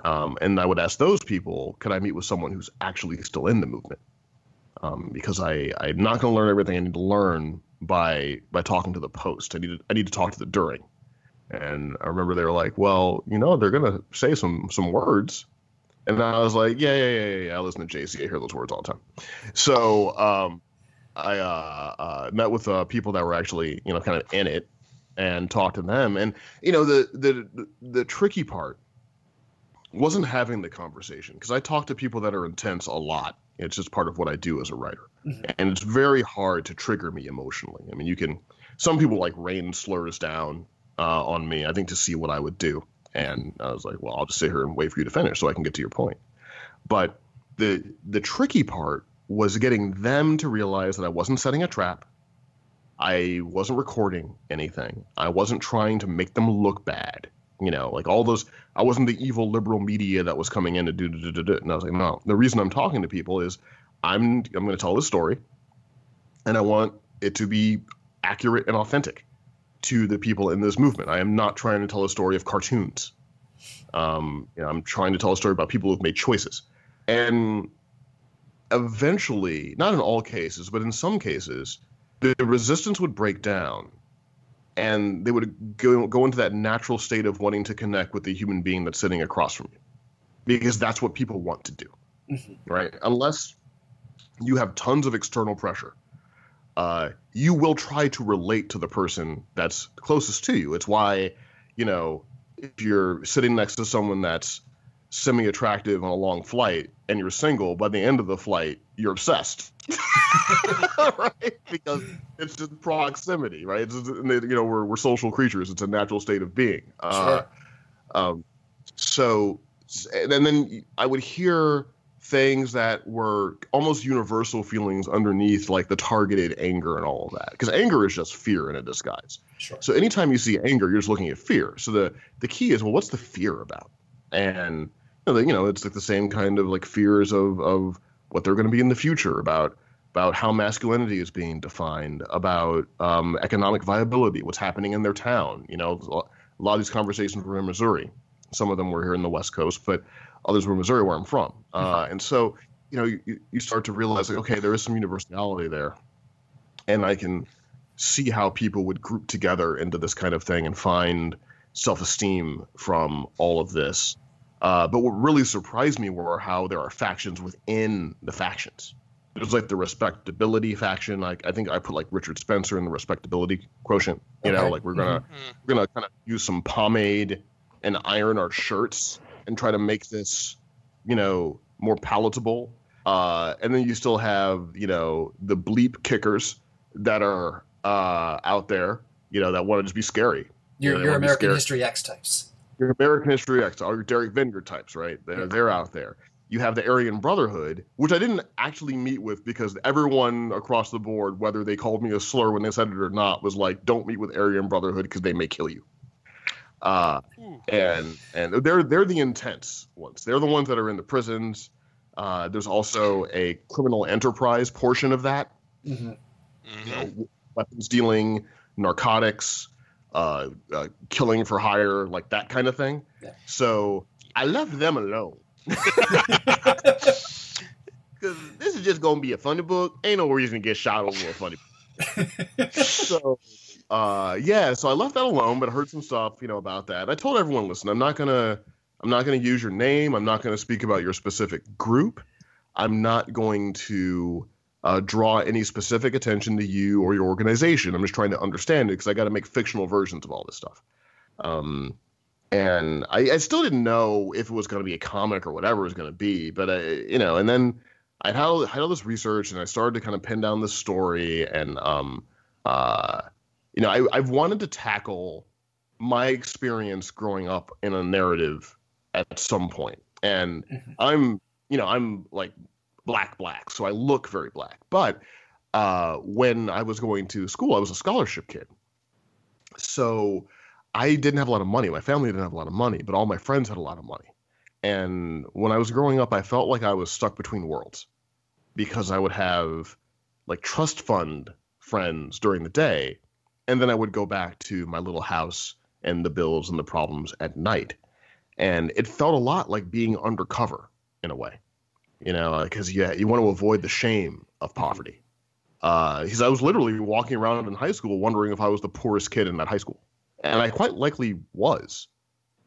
Um, and I would ask those people, could I meet with someone who's actually still in the movement? Um, because I, I'm not going to learn everything I need to learn by by talking to the post. I need to, I need to talk to the during. And I remember they were like, well, you know, they're going to say some some words. And I was like, yeah, yeah, yeah, yeah. I listen to Jay-Z. I hear those words all the time. So um, I uh, uh, met with uh, people that were actually, you know, kind of in it, and talked to them. And you know, the the the tricky part wasn't having the conversation because I talk to people that are intense a lot. It's just part of what I do as a writer, mm-hmm. and it's very hard to trigger me emotionally. I mean, you can. Some people like rain slurs down uh, on me. I think to see what I would do, and I was like, well, I'll just sit here and wait for you to finish so I can get to your point. But the the tricky part was getting them to realize that I wasn't setting a trap. I wasn't recording anything. I wasn't trying to make them look bad. You know, like all those. I wasn't the evil liberal media that was coming in to do, do, do, do. And I was like, no. The reason I'm talking to people is I'm I'm going to tell this story, and I want it to be accurate and authentic to the people in this movement. I am not trying to tell a story of cartoons. Um, you know, I'm trying to tell a story about people who've made choices. And eventually, not in all cases, but in some cases, the resistance would break down and they would go, go into that natural state of wanting to connect with the human being that's sitting across from you. Because that's what people want to do mm-hmm. right? Unless you have tons of external pressure uh, you will try to relate to the person that's closest to you. It's why you know if you're sitting next to someone that's semi attractive on a long flight and you're single, by the end of the flight, you're obsessed. right? Because it's just proximity, right? It's, you know, we're, we're social creatures. It's a natural state of being. Uh, um, so, and then I would hear things that were almost universal feelings underneath like the targeted anger and all of that because anger is just fear in a disguise Sure. so anytime you see anger you're just looking at fear so the the key is well what's the fear about and you know, the, you know it's like the same kind of like fears of of what they're going to be in the future about about how masculinity is being defined about um, economic viability what's happening in their town you know a lot of these conversations were in missouri some of them were here in the west coast but others were in Missouri, where I'm from. Uh, and so, you know, you, you start to realize, like, okay, there is some universality there. And I can see how people would group together into this kind of thing and find self esteem from all of this. Uh, but what really surprised me were how there are factions within the factions. There's like the respectability faction. Like I think I put like Richard Spencer in the respectability quotient. You know, like we're gonna Mhm. we're gonna kind of use some pomade and iron our shirts and try to make this, you know, more palatable. Uh, and then you still have, you know, the bleep kickers that are uh, out there, you know, that want to just be scary. Your, Yeah, they your American. History X types. Your American History X, or your Derek Vineyard types, right? They're, they're out there. You have the Aryan Brotherhood, which I didn't actually meet with because everyone across the board, whether they called me a slur when they said it or not, was like, "Don't meet with Aryan Brotherhood because they may kill you." Uh, and and they're they're the intense ones. They're the ones that are in the prisons. Uh, there's also a criminal enterprise portion of that, hmm you Mhm. know, weapons dealing, narcotics, uh, uh, killing for hire, like that kind of thing. Yeah. So I left them alone. Because this is just gonna be a funny book. Ain't no reason to get shot over a funny. book. so, uh, yeah. So I left that alone, but I heard some stuff, you know, about that. I told everyone, listen, I'm not gonna, I'm not gonna use your name. I'm not gonna speak about your specific group. I'm not going to uh, draw any specific attention to you or your organization. I'm just trying to understand it because I got to make fictional versions of all this stuff. Um, and I, I still didn't know if it was going to be a comic or whatever it was going to be, but I, you know, and then I had all, had all this research and I started to kind of pin down the story and, um, uh, you know, I, I've wanted to tackle my experience growing up in a narrative at some point, and Mhm. I'm, you know, I'm like black, black, so I look very black. But uh, when I was going to school, I was a scholarship kid, so I didn't have a lot of money. My family didn't have a lot of money, but all my friends had a lot of money. And when I was growing up, I felt like I was stuck between worlds because I would have like trust fund friends during the day, and then I would go back to my little house and the bills and the problems at night. And it felt a lot like being undercover in a way, you know, because yeah, you want to avoid the shame of poverty. Uh, because I was literally walking around in high school wondering if I was the poorest kid in that high school, and I quite likely was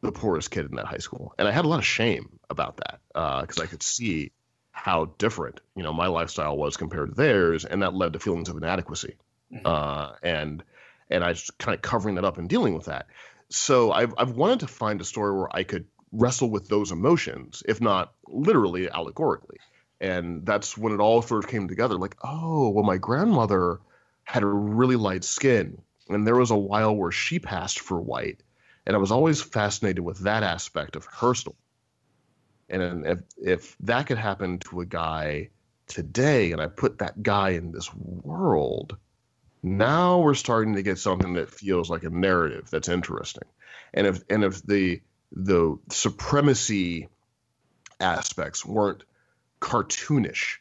the poorest kid in that high school, and I had a lot of shame about that because I could see how different you know my lifestyle was compared to theirs, and that led to feelings of inadequacy, Mhm. uh, and and I just kind of covering that up and dealing with that. So I've I've wanted to find a story where I could wrestle with those emotions, if not literally allegorically, and that's when it all sort of came together. Like, oh, well, my grandmother had a really light skin, and there was a while where she passed for white, and I was always fascinated with that aspect of her story. And if if that could happen to a guy today, and I put that guy in this world, now we're starting to get something that feels like a narrative that's interesting. And if and if the the supremacy aspects weren't cartoonish,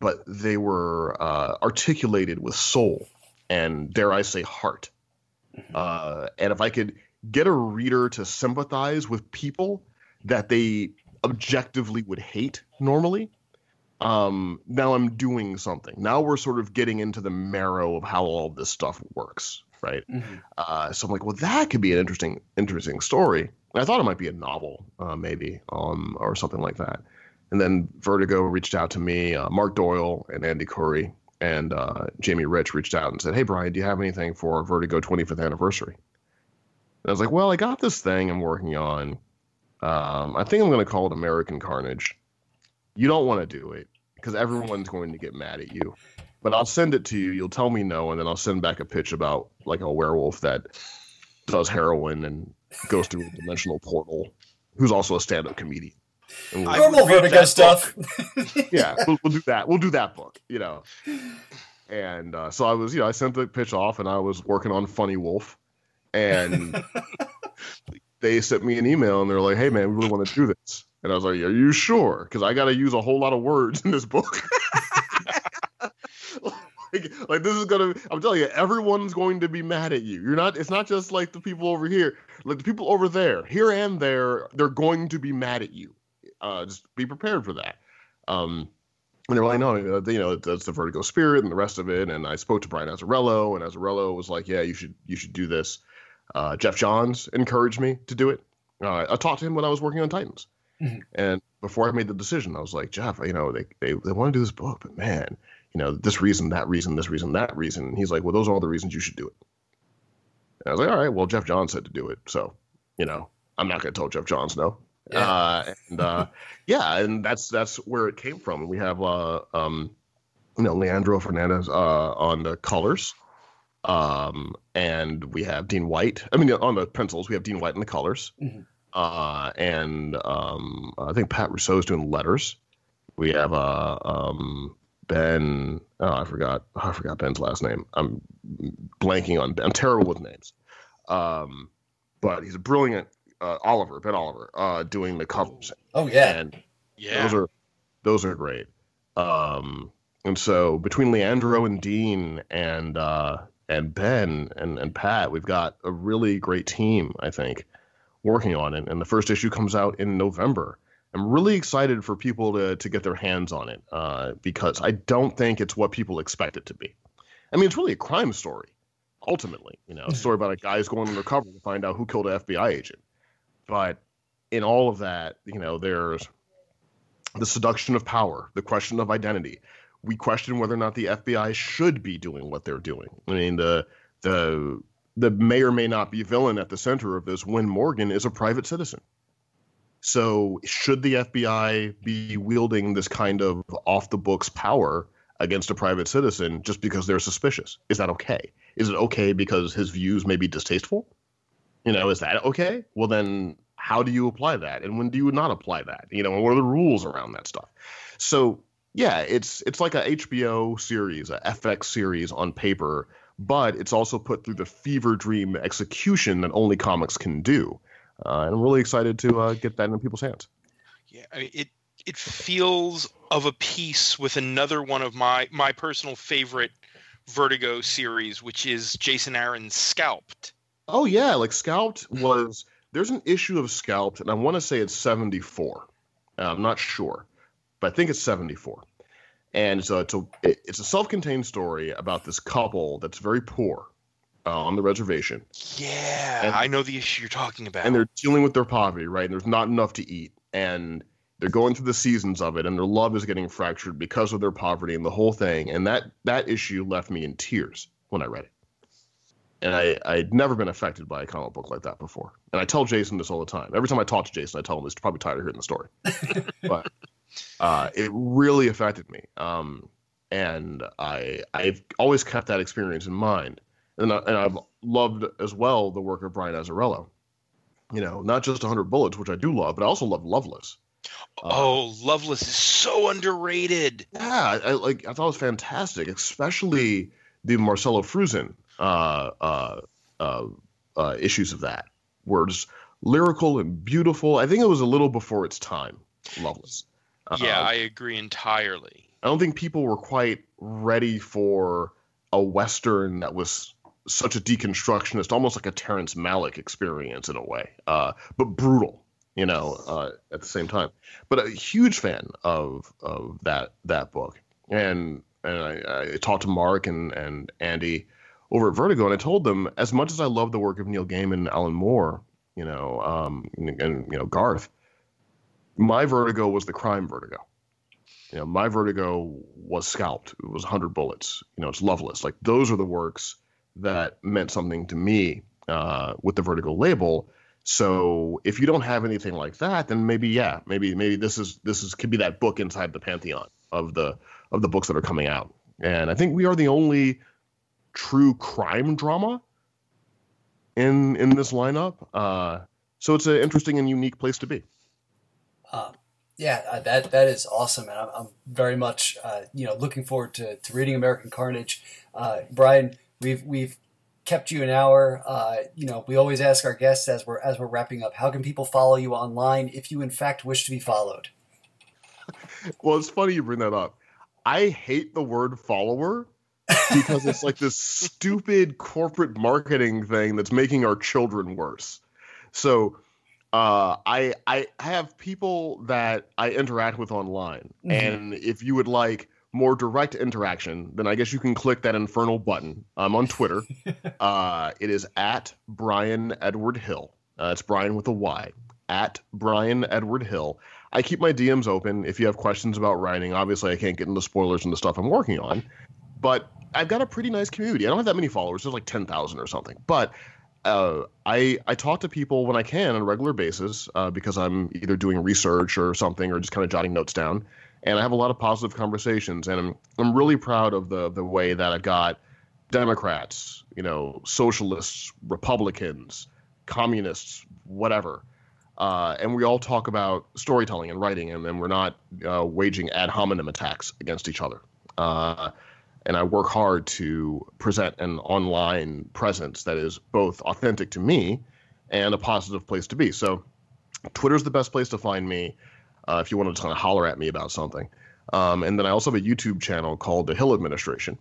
but they were uh, articulated with soul and dare I say heart. Uh, and if I could get a reader to sympathize with people that they objectively would hate normally, um, now I'm doing something. Now we're sort of getting into the marrow of how all this stuff works, right? Mhm. Uh, so I'm like, well, that could be an interesting, interesting story. I thought it might be a novel, uh, maybe, um, or something like that. And then Vertigo reached out to me. Uh, Mark Doyle and Andy Khouri and uh, Jamie Rich reached out and said, "Hey, Bryan, do you have anything for Vertigo 25th anniversary?" And I was like, "Well, I got this thing I'm working on. Um, I think I'm going to call it American Carnage. You don't want to do it because everyone's going to get mad at you." But I'll send it to you. You'll tell me no, and then I'll send back a pitch about like a werewolf that does heroin and goes through a dimensional portal, who's also a stand-up comedian. We'll, Normal Vertigo stuff. yeah, we'll, we'll, do that. We'll do that book. You know. And uh, so I was, you know, I sent the pitch off, and I was working on Funny Wolf, and they sent me an email, and they're like, "Hey, man, we really want to do this." And I was like, "Are you sure?" Because I got to use a whole lot of words in this book. like, like this is gonna i'm telling you everyone's going to be mad at you you're not it's not just like the people over here like the people over there here and there they're going to be mad at you uh just be prepared for that um and they're like, no, you know, that's the Vertigo spirit and the rest of it. And I spoke to Brian Azzarello, and Azzarello was like, yeah, you should you should do this. Uh, Geoff Johns encouraged me to do it. Uh, I talked to him when I was working on Titans, mm-hmm. and before I made the decision, I was like, Geoff, you know, they they, they want to do this book, but man, you know, this reason, that reason, this reason, that reason. And he's like, well, those are all the reasons you should do it. And I was like, all right, well, Geoff Johns said to do it. So, you know, I'm not going to tell Geoff Johns no. Yeah. Uh, and uh, yeah, and that's that's where it came from. We have, uh, um, you know, Leandro Fernandez uh, on the colors. Um, and we have Dean White. I mean, on the pencils, we have Dean White in the colors. Mm-hmm. Uh, and um, I think Pat Brosseau is doing letters. We have uh, um, Ben. Oh, I forgot. Oh, I forgot Ben's last name. I'm blanking on. I'm terrible with names. Um, but he's a brilliant uh, Oliver, Ben Oliver, uh, doing the covers. Oh yeah, and yeah, those are those are great. Um, and so between Leandro and Dean and uh, and Ben and and Pat, we've got a really great team. I think working on it. And the first issue comes out in November. I'm really excited for people to to get their hands on it uh, because I don't think it's what people expect it to be. I mean, it's really a crime story, ultimately. You know, a story about a guy who's going undercover to find out who killed an FBI agent. But in all of that, you know, there's the seduction of power, the question of identity. We question whether or not the FBI should be doing what they're doing. I mean, the the the may or may not be villain at the center of this, Wynn Morgan, is a private citizen. So, should the FBI be wielding this kind of off the books power against a private citizen just because they're suspicious? Is that okay? Is it okay because his views may be distasteful? You know, is that okay? Well, then how do you apply that? And when do you not apply that? You know, and what are the rules around that stuff? So, yeah, it's it's like a HBO series, a FX series on paper, but it's also put through the fever dream execution that only comics can do uh, and I'm really excited to uh, get that in people's hands. Yeah, I mean, it it feels of a piece with another one of my my personal favorite Vertigo series, which is Jason Aaron's Scalped. Oh yeah, like Scalped was. There's an issue of Scalped, and I want to say it's 74. Uh, I'm not sure, but I think it's 74. And so it's a it's a self-contained story about this couple that's very poor, uh, on the reservation. Yeah, and, I know the issue you're talking about. And they're dealing with their poverty, right? And there's not enough to eat, and they're going through the seasons of it, and their love is getting fractured because of their poverty and the whole thing. And that that issue left me in tears when I read it. And I I'd never been affected by a comic book like that before. And I tell Jason this all the time. Every time I talk to Jason, I tell him he's probably tired of hearing the story, but uh, it really affected me. Um, and I I've always kept that experience in mind and I, and I've loved as well the work of Brian Azzarello. You know, not just 100 Bullets, which I do love, but I also love Loveless. Uh, oh, Loveless is so underrated. Yeah, I, like I thought it was fantastic, especially the Marcelo Frusin uh, uh, uh, uh, issues of that, it's lyrical and beautiful. I think it was a little before its time. Loveless. Yeah, uh, I agree entirely. I don't think people were quite ready for a western that was such a deconstructionist, almost like a Terrence Malick experience in a way, uh, but brutal, you know, uh, at the same time. But a huge fan of of that that book, and and I, I, talked to Mark and and Andy over at Vertigo, and I told them as much as I love the work of Neil Gaiman and Alan Moore, you know, um, and, and you know Garth, my Vertigo was the crime Vertigo. You know, my Vertigo was scalped. It was 100 bullets. You know, it's Loveless. Like those are the works that meant something to me uh, with the Vertigo label. So if you don't have anything like that, then maybe yeah, maybe maybe this is this is could be that book inside the pantheon of the of the books that are coming out. And I think we are the only true crime drama in in this lineup. Uh, so it's an interesting and unique place to be. Uh, Yeah, uh, that that is awesome, and I'm, I'm very much uh, you know looking forward to, to reading American Carnage. Uh, Bryan, we've we've kept you an hour. Uh, you know, we always ask our guests as we're as we're wrapping up, how can people follow you online if you in fact wish to be followed? well, it's funny you bring that up. I hate the word follower because it's like this stupid corporate marketing thing that's making our children worse. So uh, I I have people that I interact with online, mm-hmm. and if you would like more direct interaction, then I guess you can click that infernal button. I'm on Twitter. uh, it is at Bryan Edward Hill. Uh, it's Bryan with a Y. At Bryan Edward Hill. I keep my DMs open if you have questions about writing. Obviously, I can't get into spoilers and the stuff I'm working on, but I've got a pretty nice community. I don't have that many followers. There's like 10,000 or something. But uh, I I talk to people when I can on a regular basis uh, because I'm either doing research or something or just kind of jotting notes down and I have a lot of positive conversations, and I'm I'm really proud of the the way that I've got Democrats, you know, socialists, Republicans, communists, whatever. Uh, and we all talk about storytelling and writing, and, and we're not uh, waging ad hominem attacks against each other. Uh, and I work hard to present an online presence that is both authentic to me and a positive place to be. So, Twitter's the best place to find me uh, if you want to kind of holler at me about something. Um, and then I also have a YouTube channel called The Hill Administration.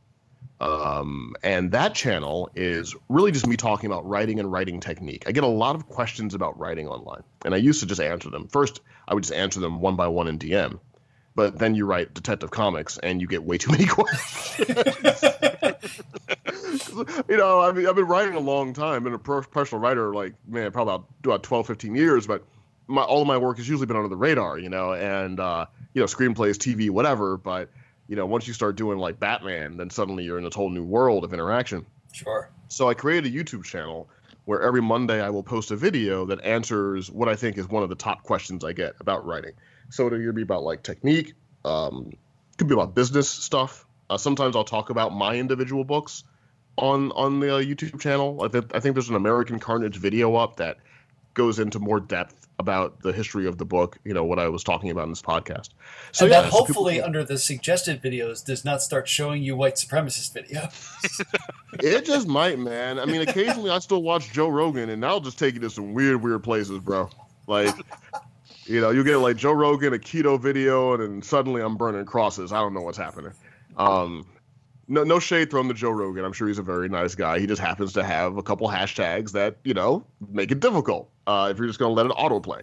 Um, and that channel is really just me talking about writing and writing technique. I get a lot of questions about writing online, and I used to just answer them. First, I would just answer them one by one in DM, but then you write Detective Comics and you get way too many questions. you know, I mean, I've been writing a long time, been a professional writer, like, man, probably about, about 12, 15 years, but my all of my work has usually been under the radar, you know, and uh, you know, screenplays, TV, whatever. But you know, once you start doing like Batman, then suddenly you're in this whole new world of interaction. Sure. So I created a YouTube channel where every Monday I will post a video that answers what I think is one of the top questions I get about writing. So it'll either be about like technique, um, could be about business stuff. Uh, sometimes I'll talk about my individual books on on the uh, YouTube channel. I, th- I think there's an American Carnage video up that goes into more depth about the history of the book, you know, what I was talking about in this podcast. So and yeah, that hopefully people, under the suggested videos does not start showing you white supremacist videos. it just might, man. I mean, occasionally I still watch Joe Rogan and that'll just take you to some weird, weird places, bro. Like, you know, you get like Joe Rogan, a keto video, and then suddenly I'm burning crosses. I don't know what's happening. Um, no, no shade thrown to Joe Rogan. I'm sure he's a very nice guy. He just happens to have a couple hashtags that you know make it difficult uh, if you're just gonna let it autoplay.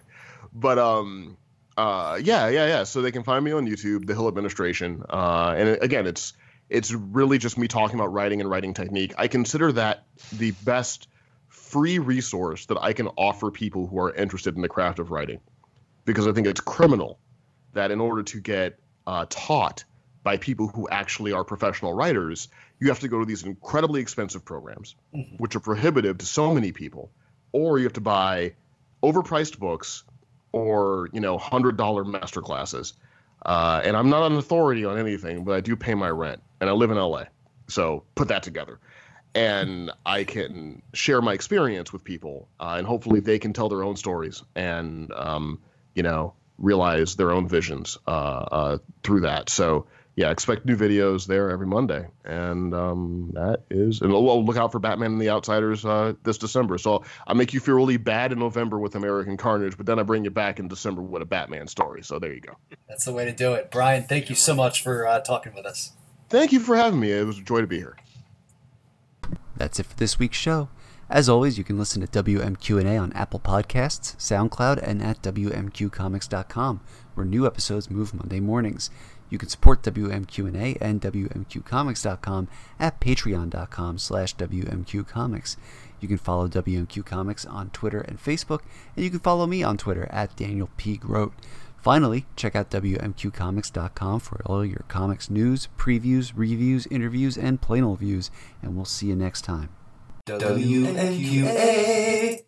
But um, uh, yeah, yeah, yeah. So they can find me on YouTube, The Hill Administration, uh, and again, it's it's really just me talking about writing and writing technique. I consider that the best free resource that I can offer people who are interested in the craft of writing, because I think it's criminal that in order to get uh, taught by people who actually are professional writers, you have to go to these incredibly expensive programs, mm-hmm. which are prohibitive to so many people, or you have to buy overpriced books or you know hundred dollar master classes. Uh, and I'm not an authority on anything, but I do pay my rent, and I live in LA, so put that together. And I can share my experience with people, uh, and hopefully they can tell their own stories and um, you know realize their own visions uh, uh through that. So yeah, expect new videos there every Monday, and um, that is. And we'll look out for Batman and the Outsiders uh, this December. So I'll make you feel really bad in November with American Carnage, but then I bring you back in December with a Batman story. So there you go. That's the way to do it, Bryan. Thank you so much for uh, talking with us. Thank you for having me. It was a joy to be here. That's it for this week's show. As always, you can listen to WMQ&A on Apple Podcasts, SoundCloud, and at WMQComics.com, where new episodes move Monday mornings. You can support WMQ&A and WMQComics.com at patreon.com slash WMQComics. You can follow WMQ Comics on Twitter and Facebook, and you can follow me on Twitter at Daniel P. Grote. Finally, check out WMQComics.com for all your comics news, previews, reviews, interviews, and plain old views, and we'll see you next time. WMQA.